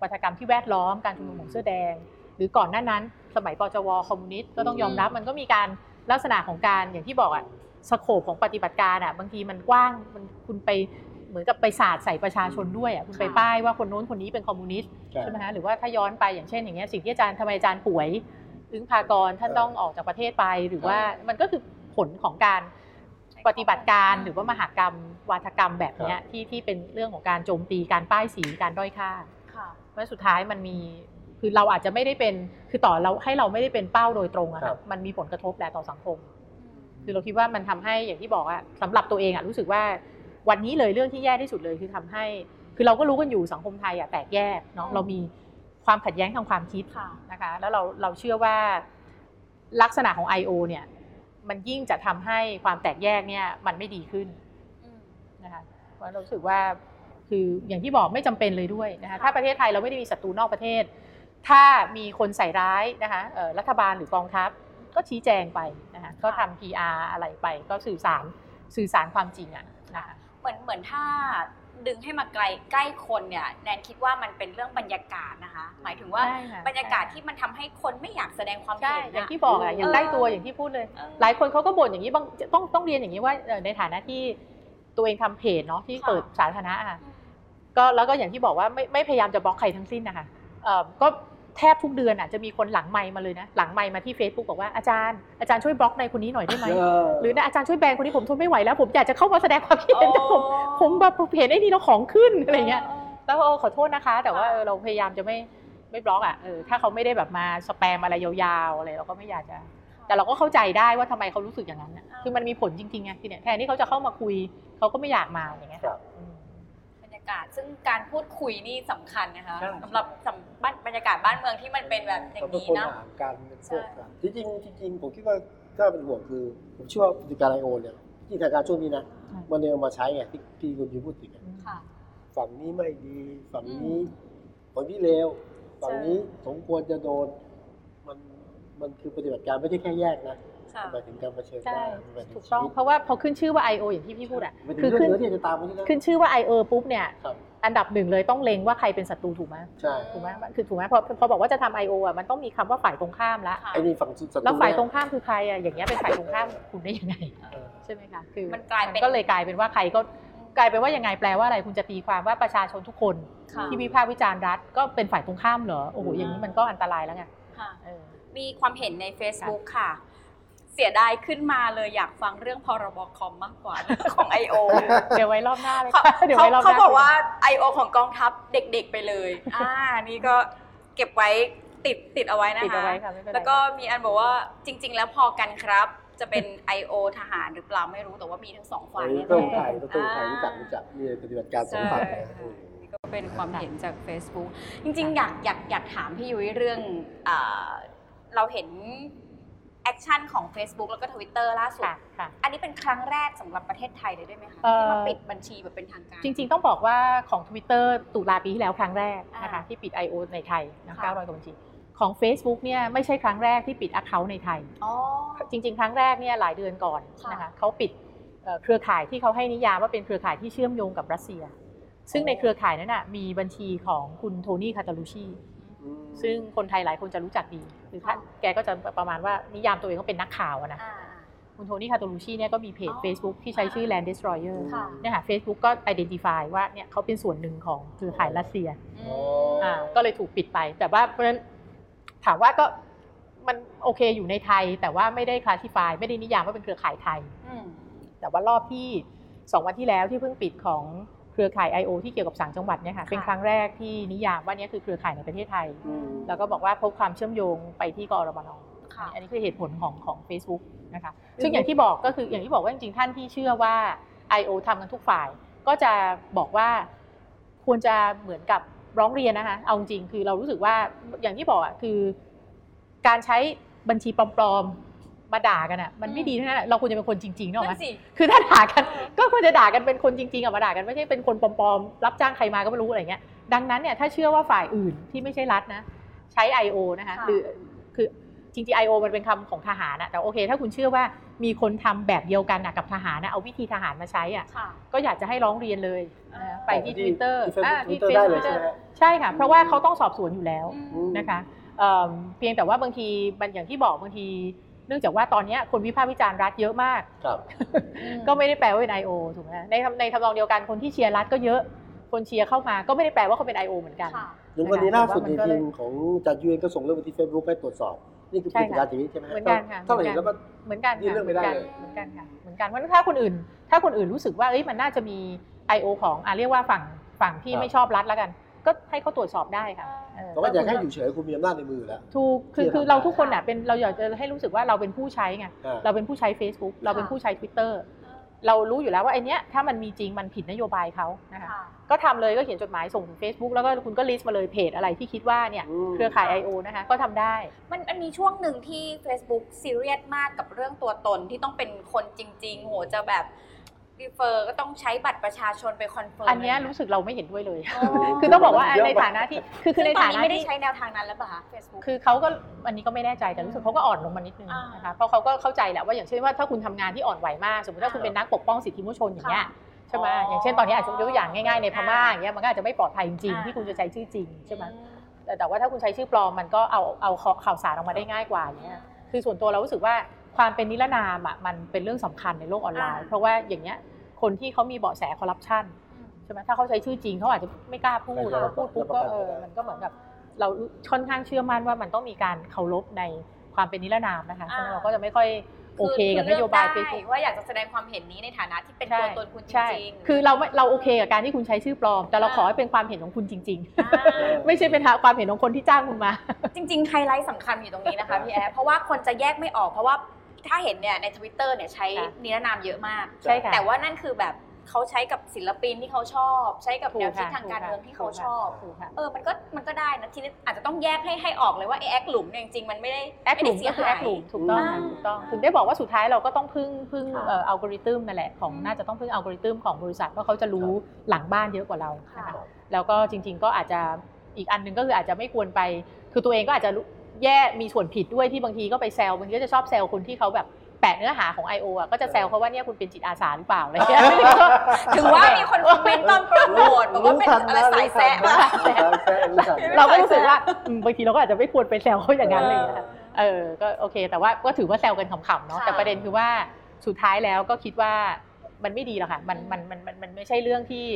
วาทกรรมที่แวดล้อมการชุมนุมของเสื้อแดง หรือก่อนหน้านั้น สมัยปจวคอมมิวนิสต์ก็ต้องยอมรับมันก็มีการลักษณะของการอย่างที่บอกอะสโคปของปฏิบัติการอะบางทีมันกว้างมันคุณไปเหมือนกับไปสาดใส่ประชาชนด้วยอะคุณไปค่ะป้ายว่าคนโน้นคนนี้เป็นคอมมิวนิสต์ใช่ใช่ไหมคะหรือว่าถ้าย้อนไปอย่างเช่นอย่างเงี้ยสิ่งที่อาจารย์ทำไมอาจารย์ป่วย อึ้งพากรท่านเออต้องออกจากประเทศไปหรือว่ามันก็คือผลของการปฏิบัติการหรือว่ามหากรรม วาทกรรมแบบเนี้ยที่ที่เป็นเรื่องของการโจมตีการป้ายสีการด้อยค่าค่ะเพราะสุดท้ายมันมีคือเราอาจจะไม่ได้เป็นคือต่อเราให้เราไม่ได้เป็นเป้าโดยตรงอะครัค่ะบมันมีผลกระทบแหละต่อสังคม คือเราคิดว่ามันทำให้อย่างที่บอกอะสำหรับตัวเองอะรู้สึกว่าวันนี้เลยเรื่องที่แย่ที่สุดเลยคือทำให้ คือเราก็รู้กันอยู่สังคมไทยอะแตกแยกเนาะอืมเรามี ความขัดแย้งทางความคิดค่ะนะคะแล้วเราเราเชื่อว่าลักษณะของ I.O. เนี่ยมันยิ่งจะทำให้ความแตกแยกเนี่ยมันไม่ดีขึ้นอืมนะคะเพราะเรารู้สึกว่าคืออย่างที่บอกไม่จำเป็นเลยด้วยนะคะค่ะถ้าประเทศไทยเราไม่ได้มีศัตรูนอกประเทศ ถ้ามีคนใส่ร้ายนะคะเอ่อรัฐบาลหรือกองทัพก็ชี้แจงไปนะคะก็ทำ PR อะไรไปก็สื่อสารสื่อสารความจริงอะนะคะเหมือนเหมือนถ้า ดึงให้มาไกลใกล้คนเนี่ยแนนคิดว่ามันเป็นเรื่องบรรยากาศนะคะ หมายถึงว่าใช่ค่ะ บรรยากาศที่มันทำให้คนไม่อยากแสดงความใช่ เห็นอย่างอะที่บอกอะอย่างเออใกล้ตัวอย่างที่พูดเลย เออหลายคนเขาก็บ่นอย่างนี้บางต้องต้องเรียนอย่างนี้ว่าเอ่อในฐานะที่ตัวเองทำเพจเนาะที่ค่ะ เปิดสาธารณะอะก็แล้วก็อย่างที่บอกว่าไม่ไม่พยายามจะบล็อกใครทั้งสิ้นนะคะเอ่อก็ แทบทุกเดือนอะจะมีคนหลังไมค์มาเลยนะหลังไมค์มาที่ Facebook บอกว่าอาจารย์อาจารย์ช่วยบล็อกในคนนี้หน่อยได้ไหมเออหรือนะอาจารย์ช่วยแบนคนนี้ผมทนไม่ไหวแล้ว ผมอยากจะเข้ามาแสดงความคิดเห็นแต่ผมผมแบบเห็นไอ้นี่แล้วของขึ้นอะไรเงี้ยแล้วเออขอโทษนะคะ แต่ว่าค่ะเออเราพยายามจะไม่ไม่บล็อกอะเออถ้าเขาไม่ได้แบบมาสแปมอะไรยาวๆอะไรเราก็ไม่อยากจะ แต่เราก็เข้าใจได้ว่าทำไมเขารู้สึกอย่างนั้นน่ะคือมันมีผลจริงๆไงทีเนี้ยแทนที่เขาจะเข้ามาคุยเขาก็ไม่อยากมาอย่างเงี้ยากาศ ซึ่งการพูดคุยนี่สำคัญนะคะใช่สำหรับสำบ้านบรรยากาศบ้านเมืองที่มันเป็นแบบอย่าต้องงเป็นนี้คนเนาะห่างกันเป็นพวกใช่กันจริงๆจริงๆผมคิดว่าถ้าเป็นห่วงคือ ผมเชื่อว่าปฏิการไอโอเนี่ยที่ทางการช่วงนี้นะใช่มันเนี่ยเอามาใช้ไงที่ที่คุณยูพูดถึงอะค่ะฝั่งนี้ไม่ดีฝั่งนี้อืมฝั่งนี้เลวฝั่งใช่นี้สมควรจะโดนมันมันคือปฏิบัติการไม่ใช่แค่แยกนะ ค่ะหมายถึงการเผชิญหใช่น้าหมายถึถูกต้องชีวิเพราะว่าพอขึ้นชื่อว่า I.O. อย่างที่พี่พูดอะไม่ถึงคือเรื่องขึ้นเนื้อที่จะตามมาที่นะขึ้นชื่อว่า I.O. ปุ๊บเนี่ยครับอันดับหนึ่งเลยต้องเล็งว่าใครเป็นศัตรูถูกไหมใช่ถูกไหมคือถูกไหมพอพอบอกว่าจะทำ I.O. อะมันต้องมีคำว่าฝ่ายตรงข้ามละค่ะไอ้นี่ฝั่งศัตรูแล้วฝ่ายเนี่ยตรงข้ามคือใครอะอย่างเงี้ยเป็นฝ่ายตรงข้ามคุณได้ยังไง เออ ใช่ไหมคะคือมันกลายเป็น ก็เลยกลายเป็นว่าใครก็กลายเป็นว่ายังไงแปลว่าอะไรคุณจะตีความว่าประชาชนทุกคนค่ะที่วิพากษ์วิจารณ์รัฐก็เป็นฝ่ายตรงข้ามเหรอโอ้โหอืม อย่างนี้มันก็อันตรายแล้วไงค่ะ เออ มีความเห็นใน Facebook ค่ะ เสียดายขึ้นมาเลยอยากฟังเรื่องพรบคอมมากกว่าของ I.O. เดี๋ยวไว้รอบหน้าเลยเขาค่ะเดี๋ยวเขาไว้รอบหเขาน้าบอกว่า I.O. ของกองทัพเด็กๆไปเลยอ่านี่ก็เก็บไว้ติดติดเอาไว้นะคะติดเอาไว้ค่ะไม่เป็นไรแล้วก็มีอันบอกว่าจริง ๆ แล้วพอกันครับจะเป็น I.O. ทหารหรือเปล่าไม่รู้แต่ว่ามีทั้งสองฝ่ายไอ้แน่ๆต้องไทยต้องไทยอ่ารู้จักรู้จักมีปฏิบัติการสองฝั่งเลยใช่ค่ะนี่ก็เป็นความเห็นจาก Facebook จริง ๆ อยากอยากอยากถามพี่ยุ้ยเรื่องอ่าเราเห็น action ของ Facebook แล้วก็ Twitter ล่าสุดค่ะค่ะ อันนี้เป็นครั้งแรกสำหรับประเทศไทยเลยด้วยไหมคะเอ่อ ที่มาปิดบัญชีแบบเป็นทางการ จริงๆ ต้องบอกว่าของ Twitter ตุลาปีที่แล้วครั้งแรกนะคะอ่าที่ปิด I.O. ในไทยนะค่ะ 900กว่าบัญชี ของ Facebook เนี่ยไม่ใช่ครั้งแรกที่ปิด Account ในไทย อ๋อ จริงๆ ครั้งแรกเนี่ยหลายเดือนก่อนค่ะนะคะเขาปิดเอ่อเครือข่ายที่เขาให้นิยามว่าเป็นเครือข่ายที่เชื่อมโยงกับรัสเซีย ซึ่งในเครือข่ายนั้นน่ะมีบัญชีของคุณโทนี่คาตาลูชีอืมซึ่งคนไทยหลายคนจะรู้จักดี คือท่านแกก็จะประมาณว่านิยามตัวเองว่าเป็นนักข่าวอะนะอ่าคุณโทนี่คาตาลูชีเนี่ยก็มีเพจอ๋อ Facebook ที่ใช้ชื่อ Land Destroyer ค่ะเนี่ยค่ะ Facebook ก็ identify ว่าเนี่ยเขาเป็นส่วนหนึ่งของเครือข่ายรัสเซียอืมอ่าก็เลยถูกปิดไป แต่ว่าเพราะฉะนั้นถามว่าก็มันโอเคอยู่ในไทย แต่ว่าไม่ได้คลาสสิฟายไม่ได้นิยามว่าเป็นเครือข่ายไทยอืมแต่ว่ารอบที่2วันที่แล้วที่เพิ่งปิดของ เครือข่าย I.O. ที่เกี่ยวกับสางจังหวัดเนี่ยค่ะเป็นครั้งแรกที่นิยามว่าเนี่ยคือเครือข่ายในประเทศไทยอืมแล้วก็บอกว่าพบความเชื่อมโยงไปที่กอรมนค่ะอันนี้คือเหตุผลของของ Facebook นะคะซึ่งอย่างที่บอกก็คืออย่างที่บอกว่าจริงๆท่านที่เชื่อว่า I.O. ทำกันทุกฝ่าย ก็จะบอกว่าควรจะเหมือนกับร้องเรียนนะคะเอาจริงๆคือเรารู้สึกว่าอย่างที่บอกอะคือ การใช้บัญชีปลอมๆ มาด่ากันอะมันไม่ดีทั้งนั้นอะเราควรจะเป็นคนจริงๆเนกอะไหมนั่นสิคือถ้าด่ากันก็ควรจะด่ากันเป็นคนจริงๆอะมาด่ากันไม่ใช่เป็นคนปลอมๆรับจ้างใครมาก็ไม่รู้อะไรเงี้ยดังนั้นเนี่ยถ้าเชื่อว่าฝ่ายอื่นที่ไม่ใช่รัฐนะใช้ I.O. นะคะค่ะหรือคือจริงๆ I.O. มันเป็นคำของทหารอะแต่โอเค ถ้าคุณเชื่อว่ามีคนทำแบบเดียวกันอะกับทหารนะเอาวิธีทหารมาใช้อะค่ะก็อยากจะให้ร้องเรียนเลยนะไปที่ Twitter ที่อ่า Facebook ที่ Twitter ได้เลย Facebook ใช่ไหมฮะใช่ค่ะ เพราะว่าเขาต้องสอบสวนอยู่แล้วอืมนะคะเอิ่มเพียงแต่ว่าบางทีมันอย่างที่บอกบางที เนื่องจากว่าตอนเนี้ยคนวิพากษ์วิจารณ์รัฐเยอะมากครับก็ไม่ได้แปลว่าเป็น I.O. ถูกไหมในทำในทำนองเดียวกันคนที่เชียร์รัฐก็เยอะ คนเชียร์เข้ามาก็ไม่ได้แปลว่าเขาเป็น I.O. เหมือนกันค่ะอย่างวันนี้ล่าสุดแต่ในว่ามันก็เลทียมของอาจารย์ยูเองก็ส่งเรื่องไปที่เฟซบุ๊กให้ตรวจสอบ นี่คือใช่เป็นค่ะการอย่างนี้ใช่ไหมฮะเหมือนกันค่ะถ้าเราเห็นแล้วก็เหมือนกันยื่นค่ะเรื่องไม่ได้เลยเหมือนกันค่ะเหมือนกันเพราะฉะนั้นถ้าคนอื่น ถ้าคนอื่นรู้สึกว่าเอ้ยมันน่าจะมี I.O. ของอะเรียกว่าฝั่งฝั่งที่ครับไม่ชอบรัฐแล้วกัน ก็ให้เขาตรวจสอบได้ค่ะเแต่ว่าอยากให้อยู่เฉยคุณมีอำนาจในมือแล้วถูกคือที่จะคือทำเราได้ทุกคนอะเป็นเราอยากจะให้รู้สึกว่าเราเป็นผู้ใช้ไงอ่าเราเป็นผู้ใช้ Facebook เราเป็นผู้ใช้ Twitter เรารู้อยู่แล้วว่าไอเนี้ยถ้ามันมีจริงมันผิดนโยบายเขานะคะค่ะก็ทำเลยก็เขียนจดหมายส่งถึง Facebook แล้วก็คุณก็ list มาเลยเพจอะไรที่คิดว่าเนี่ยอืมเครือข่าย I.O. นะคะก็ทำได้ มันมันมีช่วงหนึ่งที่ Facebook ซีเรียสมากกับเรื่องตัวตนที่ต้องเป็นคนจริง ๆ โหจะแบบ refer ก็ต้องใช้บัตรประชาชนไป confirm อันเนี้ยะไรู้สึกเราไม่เห็นด้วยเลยอ๋อคือต้องบอกว่าเยอะในมากฐานะที่คือคือในซึ่งตอนฐานี้นะไม่ได้ที่ใช้แนวทางนั้นแล้วป่ะคะ Facebook คือเขาก็อันนี้ก็ไม่แน่ใจแต่รู้สึกเขาก็อ่อนลงมานิดนึงอ่านนะคะเพราะเขาก็เข้าใจแหละว่าอย่างเช่นว่าถ้าคุณทำงานที่อ่อนไหวมากสมมติถ้าคุณเป็นนักปกป้องสิทธิมนุษยชนอย่างเงี้ยค่ะใช่ไหมอ๋อออย่างเช่นตอนนี้อาจจะยกตัวอย่างง่ายๆในพม่าอ่าอย่างเงี้ยมันก็อาจจะไม่ปลอดภัยจริงอ่าๆที่คุณจะใช้ชื่อจริงใช่ไหมอืแต่แต่ว่าถ้าคุณใช้ชื่อปลอมมันก็เอาเอาข่าวสารออกมาได้ง่ายกว่าอย่างเงี้ยคือส่วนตัวเรารู้สึกว่า ความเป็นนิรนามอะมันเป็นเรื่องสำคัญในโลกออนไลน์อ่าเพราะว่าอย่างเงี้ยคนที่เขามีเบาะแสคอร์รัปชันใช่ไหมถ้าเขาใช้ชื่อจริงเขาอาจจะไม่กล้าพูดไม่กล้าพอพูดปุ๊บก็เออมันก็เหมือนกับเราค่อนข้างเชื่อมั่นว่ามันต้องมีการเคารพในความเป็นนิรนามนะคะเพราะฉะนั้นเราก็จะไม่ค่อยโอเคกับนโยบายคือเฟเลืซอกบุ๊กได้ว่าอยากจะแสดงความเห็นนี้ในฐานะที่เป็นตัวตนคุณจใช่ริงๆคือเราไม่เราโอเคกับการที่คุณใช้ชื่อปลอม แต่เราอ่าขอให้เป็นความเห็นของคุณจริงอ่าๆไม่ใช่เป็นความเห็นของคนที่จ้างคุณมา จริง ๆ ไฮไลท์สำคัญอยู่ตรงนี้นะคะพี่แอร์เพราะว่าคนจะแยกไม่ออกเพราะว่า ถ้าเห็นเนี่ยใน Twitter เนี่ยใช้ค่ะนิรนามเยอะมาก ใช่ค่ะแต่ว่านั่นคือแบบเขาใช้กับศิลปินที่เขาชอบ ใช้กับถูแนกวคิดค่ะทางการเมืองที่เขาชอบ ถูกค่ะ เออ มันก็มันก็ได้นะทีนี้อาจจะต้องแยกให้ให้ออกเลยว่าไอ้แอคหลุมเนี่ยจริงๆมันไม่ได้แอคไม่หลุได้มเสีก็ยคือหาแอย คหลุมถูกต้องค่ะอ่า ถูกต้องถึงได้บอกว่าสุดท้ายเราก็ต้องพึ่งพึ่งค่ะเอ่ออัลกอริทึมนั่นแหละของอืมน่าจะต้องพึ่งอัลกอริทึมของบริษัทว่าเขาจะรู้หลังบ้านเยอะกว่าเราค่ะ นะคะแล้วก็จริง ๆ ก็อาจจะอีกอันหนึงก็คืออาจจะไม่ควรไป คือตัวเองก็อาจจะรู้ แย่มีส่วนผิดด้วยที่บางทีก็ไปแซวบางทีก็จะชอบแซวคนที่เขาแบบแปะเนื้อหาของ I.O. อะก็จะแซวเขาว่าเนี่ยคุณเป็นจิตอาสาหรือเปล่าอะไรอย่างเงี้ยถึงว่ามีคนคอมเมนต์ตอนโปรโมทบอกว่าเป็นอะไรสายแซะรู้มากทันนะรู้ทันรู้ทันเราก็รู้สึกว่าอืมบางทีเราก็อาจจะไม่ควรไปแซวเขาอย่างนั้นเลยนะคะเออก็โอเค แต่ว่าก็ถือว่าแซวกันขำๆเนาะค่ะแต่ประเด็นคือว่าสุดท้ายแล้วก็คิดว่ามันไม่ดีหรอกค่ะมันมันมันมันมันไม่ใช่เรื่องที่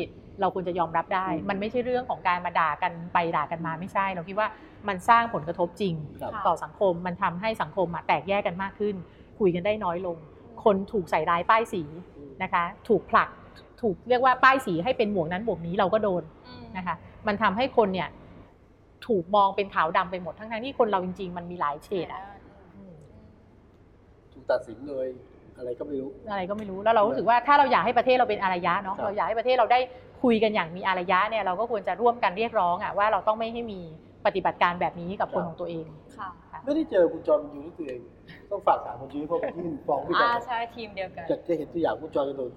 เราควรจะยอมรับได้อืมมันไม่ใช่เรื่องของการมาด่ากันไปด่ากันมาไม่ใช่ เราคิดว่ามันสร้างผลกระทบจริงครับต่อสังคมมันทำให้สังคมอะแตกแยกกันมากขึ้น คุยกันได้น้อยลง คนถูกใส่ร้ายป้ายสีนะคะ ถูกผลักถูกเรียกว่าป้ายสีให้เป็นหมวกนั้นหมวกนี้เราก็โดนอืมนะคะ มันทำให้คนเนี่ยถูกมองเป็นขาวดำไปหมดทั้งๆที่คนเราจริง ๆ มันมีหลายเฉดอะอืมถูกตัดสินโดย อะไรก็ไม่รู้ อะไรก็ไม่รู้แล้วเรารู้สึกว่าถ้าเราอยากให้ประเทศเราเป็นอารยะเนาะครับ เราอยากให้ประเทศเราได้คุยกันอย่างมีอารยะเนี่ยเราก็ควรจะร่วมกันเรียกร้องอะว่าเราต้องไม่ให้มีปฏิบัติการแบบนี้กับคนของตัวเอง ค่ะค่ะไม่ได้เจอคุณจอมยูด้วยตัวเองต้องฝากถามคุณยุ้ยเพราะไปยื่นฟ้องด้วยกัอ่านใช่ทีมเดียวกัน จะจะเห็นตัวอย่างคุณจอมจะโดน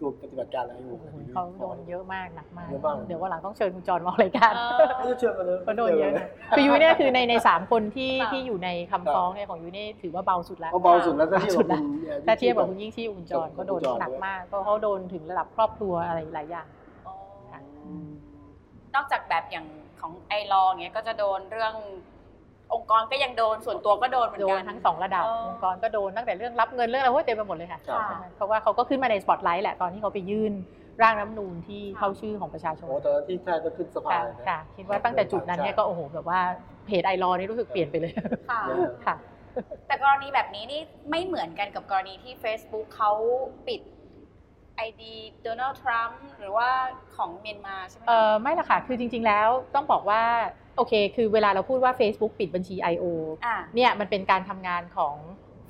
ตัวปฏิบัติการอะไรอยู่โอ้โหเขาโดนเยอะมากหนักมาก เยอะมาก เดี๋ยววันหลังต้องเชิญคุณจรมาออกรายการเออเออเชื่อมาเลยเขาโดนเยอะนะคือยุ้ยเนี่ยคือในในสามคนที่ค่ะที่อยู่ในคำฟ้องเนี่ยของยุ้ยเนี่ยถือว่าเบาสุดแล้วเขาเบาสุดแล้วถ้าเทียบสุกับดคุแล้วณถ้าเทียบกับคุณยิ่งชีพคุณจรกับก็โดนคุณจรหนักด้วยมากเพราะเขาโดนถึงระดับครอบครัวอะไรหลายอย่างอ๋อค่ะอืมนอกจากแบบอย่างของไอรอว์เงี้ยก็จะโดนเรื่อง องค์กรก็ยังโดนส่วนตัวก็โดนเหมือนโดกันน ทั้งสองระดับเออองค์กรก็โดนตั้งแต่เรื่องรับเงินเรื่องอะไรโอ้ยเต็มไปหมดเลยค่ะครับค่ะเพราะว่าเขาก็ขึ้นมาในสปอตไลท์แหละตอนที่เขาไปยื่นร่างรัฐธรรมนูญที่ค่ะเข้าชื่อของประชาชนโอ้ตอนนั้นที่แท้ก็ขึ้นสภาค่ะเลยนะ ค่ะ คิดว่าตั้งแต่จุดนั้นเนี่ยก็โอ้โหแบบว่าเพจไอรอนี่รู้สึกเปลี่ยนไปเลยค่ะ เออ ค่ะ แต่กรณีแบบนี้นี่ไม่เหมือนกันกับกรณีที่ Facebook เขาปิด ID โดนัลด์ทรัมป์หรือว่าของเมียนมาใช่ไหมเออไม่ละค่ะ คือจริง ๆ แล้วต้องบอกว่า โอเค คือเวลาเราพูดว่า Facebook ปิดบัญชี I.O. อ่าเนี่ยมันเป็นการทำงานของ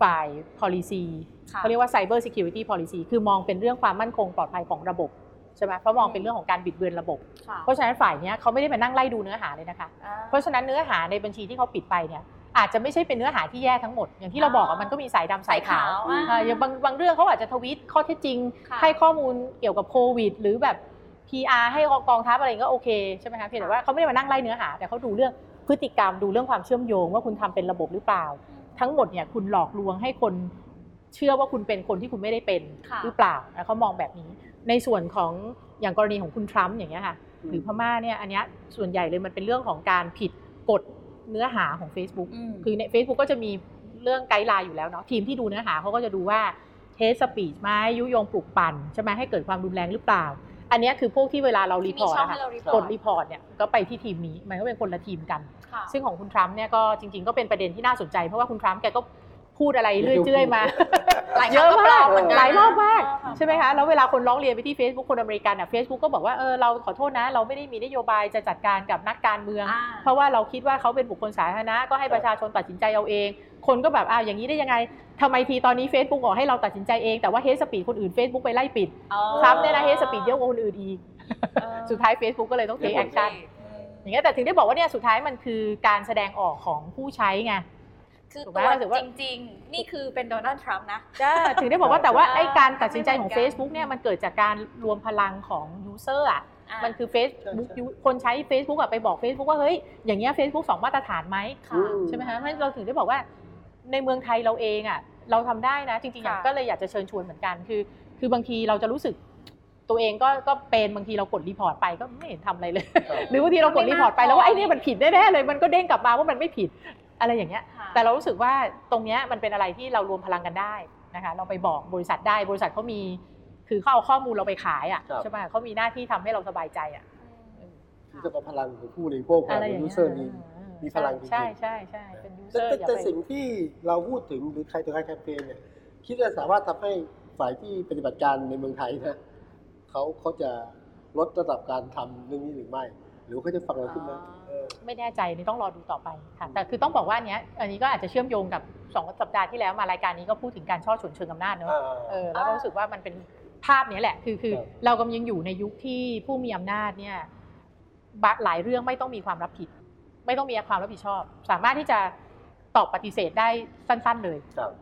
ฝ่าย policy ค่ะเขาเรียกว่า cyber security policy คือมองเป็นเรื่องความมั่นคงปลอดภัยของระบบใช่ไหมเพราะมองเป็นเรื่องของการบิดเบือนระบบค่ะเพราะฉะนั้นฝ่ายเนี้ยเขาไม่ได้มานั่งไล่ดูเนื้อหาเลยนะคะอ่าเพราะฉะนั้นเนื้อหาในบัญชีที่เขาปิดไปเนี่ยอาจจะไม่ใช่เป็นเนื้อหาที่แย่ทั้งหมด อย่างที่เราบอกอะมันก็มีสายดำสายขาวอ่าอ่าอย่างบางบางเรื่องเขาอาจจะทวีตข้อเท็จจริงค่ะให้ข้อมูลเกี่ยวกับโควิด หรือแบบ PR ให้กองทัพอะไรก็โอเคใช่ไหมคะเพียงแต่ว่าเขาไม่ได้มานั่งไล่เนื้อหา แต่เขาดูเรื่องพฤติกรรมดูเรื่องความเชื่อมโยงว่าคุณทำเป็นระบบหรือเปล่า ทั้งหมดเนี่ยคุณหลอกลวงให้คนเชื่อว่าคุณเป็นคนที่คุณไม่ได้เป็นค่ะหรือเปล่าแล้วเขามองแบบนี้ ในส่วนของอย่างกรณีของคุณทรัมป์อย่างเงี้ยค่ะหรือพม่าเนี่ยอันเนี้ยส่วนใหญ่เลยมันเป็นเรื่องของการผิดกฎเนื้อหาของ Facebook อืมคือใน Facebook ก็จะมีเรื่อง guideline อยู่แล้วเนาะทีมที่ดูเนื้อหาเขาก็จะดูว่า hate speech ไหมยุยงปลุกปั่นใช่ไหมให้เกิดความรุนแรงหรือเปล่า อันเนี้ยคือพวกที่เวลาเรารีที่พมีอร์ตช่องอะให้ค่ะเรารีพกอดร์ตรีพอร์ตเนี่ยก็ไปที่ทีมนี้มันก็เป็นคนละทีมกันค่ะซึ่งของคุณทรัมป์เนี่ยก็จริง ๆ ก็เป็นประเด็นที่น่าสนใจเพราะว่าคุณทรัมป์แกก็ พูดอะไรเรื่อยเจื่อยมาหลายคเยรั้งอะก็ปลมาอกมเหมือนกันหลายรอบมากเออใช่ไหมคะแล้วเวลาคนร้องเรียนไปที่ Facebook คนอเมริกันอะ Facebook ก็บอกว่าเออเราขอโทษนะ เราไม่ได้มีนโยบายจะจัดการกับนักการเมืองอ่าเพราะว่าเราคิดว่าเขาเป็นบุคคลสาธารณะก็ให้ประชาชนตัดสินใจเอาเอง คนก็แบบอ้าวอย่างนี้ได้ยังไงทำไมทีตอนนี้ Facebook บอกให้เราตัดสินใจเองแต่ว่าเฮสปีดคนอื่น Facebook ไปไล่ปิดอ๋อทรัมป์เนี่ยนะเฮสปีดเยอะกว่าคนอื่นอีกเออสุดท้าย Facebook ก็เลยต้อง take action อืมอย่างเงี้ยแต่ถึงได้บอกว่าเนี่ยสุดท้ายมันคือการแสดงออกของผู้ใช้ไง คือถูกไหมตัวรู้สึกว่า จริง ๆ นี่คือเป็นโดนัลด์ทรัมป์นะจ้าถึงได้บอกว่าแต่ว่าอ่าไอ้การตัดสินใจของไม่เหมือนกัน Facebook เนี่ยมันเกิดจากการรวมพลังของ user อะอ่ามันคือ Facebook คนใช้ Facebook อะไปบอก Facebook ว่าเฮ้ย อย่างเงี้ย Facebook สองมาตรฐานไหมค่ะ ใช่ไหมคะเพราะฉะนั้นเราถึงได้บอกว่าในเมืองไทยเราเองอะเราทำได้นะ จริงๆอย่างค่ะ ก็เลยอยากจะเชิญชวนเหมือนกันคือ คือบางทีเราจะรู้สึกตัวเองก็ก็เป็นบางทีเรากดรีพอร์ตไปก็ไม่เห็นทำอะไรเลยครับหรือบางทีเรากดรีพอร์ตไปแล้วว่าไอ้เนี่ยมันผิดแน่ๆเลยมันก็เด้งกลับมาว่ามันไม่ผิด อะไรอย่างเงี้ยค่ะแต่เรารู้สึกว่าตรงเนี้ยมันเป็นอะไรที่เรารวมพลังกันได้นะคะ เราไปบอกบริษัทได้ บริษัทเขามี คือเขาเอาข้อมูลเราไปขายอะครับใช่ไหมเขามีหน้าที่ทำให้เราสบายใจอะที่จะพลังของผู้บริโภคอะไรขอองย่างยูเงี้ยเซอร์มีมีพลังจริงๆใช่ใช่ใช่เป็นยูเซแต่อร์แต่อย่าแต่ไปสิ่งที่เราพูดถึงหรือใครต่อใครแคมเปญเนี่ยคิดว่าสามารถทำให้ฝ่ายที่ปฏิบัติการในเมืองไทยนะเขาเขาจะลดระดับการทำเรื่องนี้หรือไม่ หรือเขาจะฟังเราขึ้นไหมอ๋อเออ ไม่แน่ใจนี่ต้องรอดูต่อไปค่ะแต่คือต้องบอกว่าอันเนี้ยอันนี้ก็อาจจะเชื่อมโยงกับสองสัปดาห์ที่แล้วมารายการนี้ก็พูดถึงการช่อฉนเชิงอำนาจเนอะอ่าเออแล้วก็รู้สึกว่ามันเป็นภาพเนี้ยแหละ คือคือครับเรากำลังอยู่ในยุคที่ผู้มีอำนาจเนี่ยบะหลายเรื่องไม่ต้องมีความรับผิด ไม่ต้องมีความรับผิดชอบ สามารถที่จะตอบปฏิเสธได้สั้น ๆ เลยครับ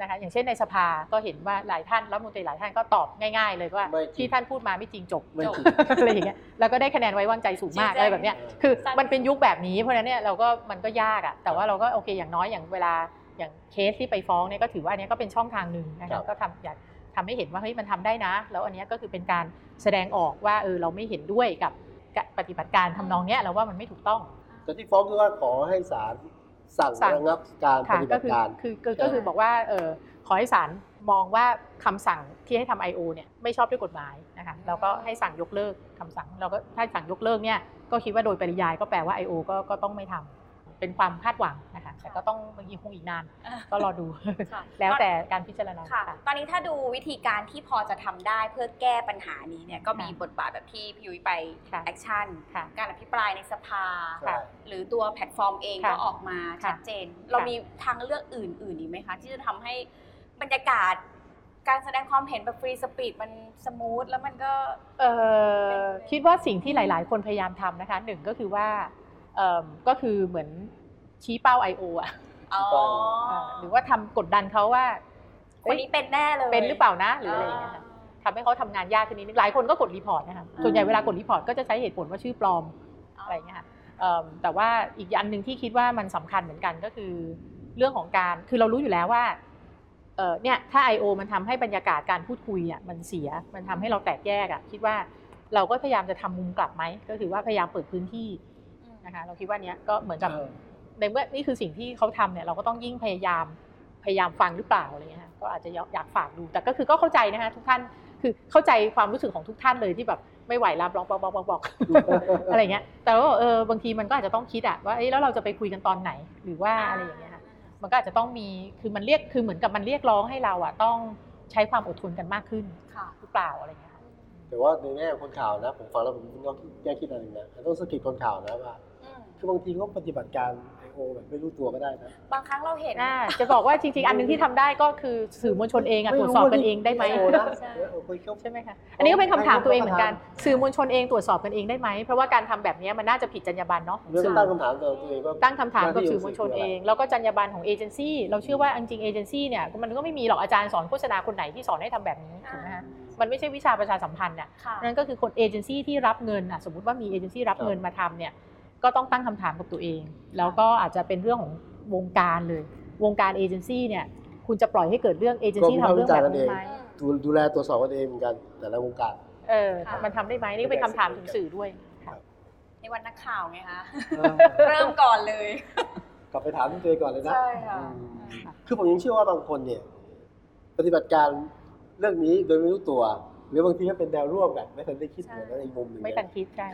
นะคะอย่างเช่นในสภาก็เห็นว่าหลายท่านรัฐมนตรีหลายท่านก็ตอบง่ายๆ เลยว่าไม่จริงที่ท่านพูดมาไม่จริงจบไม่จริงอะไรอย่างเงี้ยแล้วก็ได้คะแนนไว้วางใจสูงมากชี้แจงอะไรแบบเนี้ยเออคือสั้นมันเป็นยุคแบบนี้เพราะฉะนั้นเนี่ยเราก็มันก็ยากอะแต่ว่าเราก็โอเคอย่างน้อยอย่างเวลาอย่างเคสที่ไปฟ้องเนี่ยก็ถือว่าอันเนี้ยก็เป็นช่องทางหนึ่งนะครัคะบก็ทำอยากทำให้เห็นว่าเฮ้ยมันทำได้นะ แล้วอันเนี้ยก็คือเป็นการแสดงออกว่าเออเราไม่เห็นด้วยกับกับปฏิบัติการทำนองเนี้ยเราว่ามันไม่ถูกต้องแต่ที่ฟ้องคือว่าขอให้ศาล สั่งสั่งระงับการปค่ะฏิก็บัติคือการคือคือก็คือบอกว่าเออขอให้ศาลมองว่าคำสั่งที่ให้ทำ I.O. เนี่ยไม่ชอบด้วยกฎหมายนะคะแล้วก็ให้สั่งยกเลิกคำสั่งเราก็ถ้าสั่งยกเลิกเนี่ยก็คิดว่าโดยปริยายก็แปลว่า I.O. ก็ก็ต้องไม่ทำ เป็นความคาดหวังนะคะแต่ก็ต้องบางทีคงอีกนานอ่าก็รอดูค่ะแล้วแต่การพิจารณาค่ะค่ะ ตอนนี้ถ้าดูวิธีการที่พอจะทำได้เพื่อแก้ปัญหานี้เนี่ยก็มีค่ะบทบาทแบบที่พี่ยุ้ยไปค่ะ action ค่ะการอภิปรายในสภาค่ะหรือตัวแพลตฟอร์มเองค่ะก็ออกมาค่ะชัดเจน เรามีทางเลือกอื่นๆอีกไหมคะ ที่จะทำให้บรรยากาศการแสดงความเห็นแบบ free speech มัน smooth แล้วมันก็เอ่อคิดว่าสิ่งที่หลาย ๆ คนพยายามทำนะคะหนึ่งก็คือว่าเอิ่ม ก็คือเหมือนชี้เป้า I.O. อะอ๋อเอ่อหรือว่าทำกดดันเขาว่าคนนี้เป็นแน่เลย เป็นหรือเปล่านะหรืออะไรอย่างเงี้ยค่ะทำให้เขาทำงานยากขึ้นนิดนึงหลายคนก็กด report นะคะส่วนใหญ่เวลากด report ก็จะใช้เหตุผลว่าชื่อปลอมอะไรอย่างเงี้ยค่ะเอิ่มแต่ว่าอีกอันหนึ่งที่คิดว่ามันสำคัญเหมือนกันก็คือเรื่องของการคือเรารู้อยู่แล้วว่าเออเนี่ยถ้า I.O. มันทำให้บรรยากาศการพูดคุยอะมันเสีย มันทำให้เราแตกแยกอะคิดว่าเราก็พยายามจะทำมุมกลับไหมก็คือว่าพยายามเปิดพื้นที่ นะคะเราคิดว่าเนี้ยก็เหมือนกับเออในเมื่อนี่คือสิ่งที่เขาทำเนี่ยเราก็ต้องยิ่งพยายามพยายามฟังหรือเปล่าอะไรเงี้ยค่ะก็อาจจะอยากฝากดูแต่ก็คือก็เข้าใจนะคะทุกท่านคือเข้าใจความรู้สึกของทุกท่านเลยที่แบบไม่ไหวรับร้องบอกบอกบอกบอกอะไรเงี้ยแต่ว่าเออบางทีมันก็อาจจะต้องคิดอะว่าเอ้ยแล้วเราจะไปคุยกันตอนไหนหรือว่าอะไรอย่างเงี้ยค่ะมันก็อาจจะต้องมีคือมันเรียกคือเหมือนกับมันเรียกร้องให้เราอะต้องใช้ความอดทนกันมากขึ้นค่ะหรือเปล่าอะไรเงี้ยค่ะแต่ว่าในแง่ของคนข่าวนะ ผมฟังแล้วผมต้องแก้คิดอะไรหนึงนะต้องสะกิดคนข่าวนะว่าอืม คือบางทีเขาปฏิบัติการไอโอแบบไม่รู้ตัวก็ได้นะบางครั้งเราเห็น อ่าจะบอกว่าจริงๆ อันหนึงที่ทำได้ก็คือสื่อมวลชนเองอะตรวจสอบกันเองได้ไหมโอนะใช่เออคุยเขาใช่ไหมคะ อันนี้ก็เป็นคำถามตัวเองเหมือนกัน สื่อมวลชนเองตรวจสอบกันเองได้ไหม เพราะว่าการทำแบบนี้มันน่าจะผิดจรรยาบรรณเนาะของเรื่องสื่อตั้งคำถามต่อตัวเองว่า ตั้งคำถามกับสื่อมวลชนหาเอที่งแล้วก็จรรยาบรรณของเอเจนซี่ เราเชื่อว่าจริงๆเอเจนซี่เนี่ยมันก็ไม่มีหรอกอาจารย์สอนโฆษณาคนไหนที่สอนให้ทำแบบนี้ถูกไหมคะมันไม่ใช่วิชาประชาสัมพันธ์น่ะ ค่ะ นั่นก็คือคนเอเจนซี่ที่รับเงินน่ะสมมติว่ามีเอเจนซี่รับเงินมาทำเนี่ย ก็ต้องตั้งคำถามกับตัวเอง แล้วก็อาจจะเป็นเรื่องของวงการเลย วงการเอเจนซี่เนี่ยคุณจะปล่อยให้เกิดเรื่องเอเจนซี่ทำเรื่องแบบนี้ไหมดูดูแลตรวจสอบกันเองเหมือนกันแต่ละวงการเออค่ะมันทำได้ไหมนี่ก็เป็นคำถามถึงสื่อด้วยค่ะในวันนักข่าวไงคะเออเริ่มก่อนเลย กลับไปถามตัวเองก่อนเลยนะใช่ค่ะอืมคือผมยังเชื่อว่าบางคนเนี่ย ปฏิบัติการเรื่องนี้โดยไม่รู้ตัว หรือบางทีก็เป็นแนวร่วมแบบไม่ทันได้คิดใช่เหมือนกันอีกมุมหนึ่งไม่เนี่ยทันคิดใช่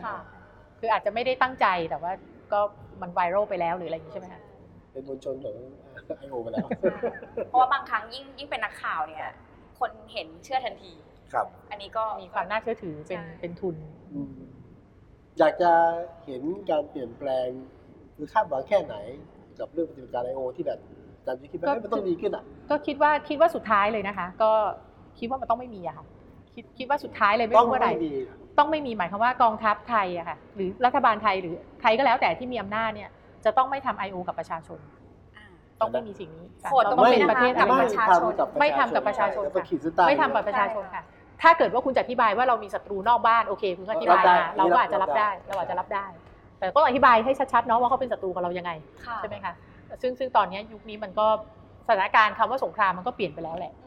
ค่ะคืออาจจะไม่ได้ตั้งใจแต่ว่าก็มันไวรัลไปแล้วหรืออะไรอย่างนี้ใช่ไหมคะเป็นมวลชนของไอโอไปแล้ว เพราะว่าบางครั้งยิ่งยิ่งเป็นนักข่าวเนี่ย คนเห็นเชื่อทันที ครับ อันนี้ก็มีความน่าเชื่อถือเป็นใช่เป็นทุนอืมอยากจะเห็นการเปลี่ยนแปลงหรือคาดหวังแค่ไหน กับเรื่องปฏิบัติการไอโอที่แบบอาจารย์คิดว่าก็เอ้ยมันต้องดีขึ้นอะ ก็คิดว่าคิดว่าสุดท้ายเลยนะคะ ก็คิดว่ามันต้องไม่มีอะค่ะคิดคิดว่าสุดท้ายเลยไม่ต้องรู้เมื่อไหร่ไม่ดี ต้องไม่มีหมายความว่ากองทัพไทยอะค่ะหรือรัฐบาลไทยหรือใครก็แล้วแต่ที่มีอำนาจเนี่ยจะต้องไม่ทำ I.O. กับประชาชนอ่าต้องไม่มีสิ่งนี้โคตรเราต้ต้อองงไม่เป็นประเทศกับอปภิระวัตชาชนไม่ทำกับประชาชนต้องค่ะขีดเส้นใต้ ไม่ทำกับประชาชนค่ะ ถ้าเกิดว่าคุณจะอธิบายว่าเรามีศัตรูนอกบ้านโอเค คุณก็อธิบายรับได้มาเราก็อาจจะรับได้เราอาจจะรับได้ แต่ก็อธิบายให้ชัดๆเนาะว่าเขาเป็นศัตรูกับเรายังไงค่ะใช่ไหมคะซึ่งซึ่งตอนนี้ยุคนี้มันก็สถานการณ์คำว่าสงครามมันก็เปลี่ยนไปแล้วแหละอืมใช่ไหม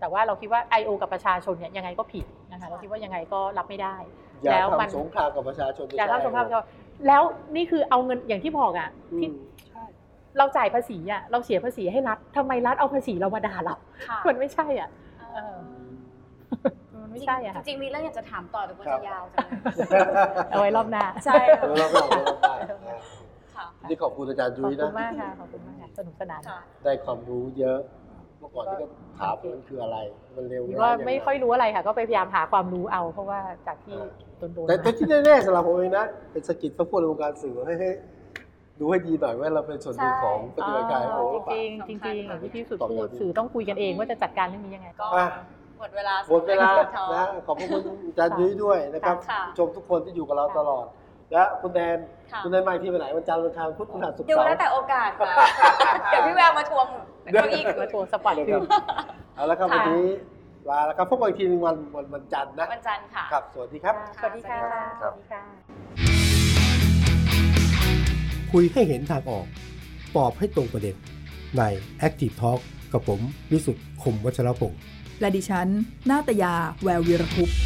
แต่ว่าเราคิดว่า I.O. กับประชาชนเนี่ยยังไงก็ผิดนะคะเราคิดว่ายังไงก็รับไม่ได้ อย่าแล้วมันทำสงครามกับประชาชนอย่าทำสงครามประชาชนแล้วนี่คือเอาเงินอย่างที่บอกอะอืที่มใช่เราจ่ายภาษีอะเราเสียภาษีให้รัฐทำไมรัฐเอาภาษีเรามาด่าเราค่ะมันไม่ใช่อะเออมันไม่ใช่อะจริงๆมีเรื่องอยากจะถามต่อแต่กลัวครับจะยาวจังเลยเอาไว้รอบหน้าใช่เออเราก็เราก็ได้นะค่ะนี่ขอบคุณอาจารย์ขยุ้อบยคุนะณมากค่ะขอบคุณมากค่ะสนุกสนานค่ะได้ความรู้เยอะ เมื่อก่อนที่ก็ถามมันคืออะไร มันเร็วคิดร้ว่ายงงไม่ค่อยรู้อะไรค่ะ ก็ไปพยายามหาความรู้เอา เพราะว่าจากที่โดนโดนแต่แต่ที่แน่ๆสำหรับผมเองนะ เป็นสกิดพวกพวกในวงการสื่อให้ให้ดูให้ดีหน่อยว่าเราเป็นส่วนหนึ่งของปฏิบัติการโอ้จริงๆจริงๆจริงๆอย่างที่พี่สุดตอบพูยอดดดีสื่อต้องคุยกันเองว่าจะจัดการเรื่องนี้ยังไงก็อะหมดเวลาหมดเวลาสำหรับทอนะขอบพระคุณอาจารย์ยุ้ยด้วยนะครับค่ะชมทุกคนที่อยู่กับเราตลอด และคุณแดนค่ะคุณแดนมาอีกที่ไปไหนวันจันทร์วันอังคารพุธพฤหัสศุกร์ดูเสาแล้วร์แต่โอกาสค่ะเดี๋ยวพี่แววมาทวงเก้าอี้มาโชว์สปอร์ตคืนเอาละครับค่ะวันนี้ลาแล้วครับพบกันอีกทีหนึงวันวันวันจันทร์นะวันจันทร์ค่ะครับสวัสดีครับสวัสดีค่ะครัสบวัสดีค่ะคุยให้เห็นทางออก ตอบให้ตรงประเด็นใน Active Talk กับผมวิสุทธ์คมวัชรพงศ์และดิฉัน นาตยา แวววีรคุปต์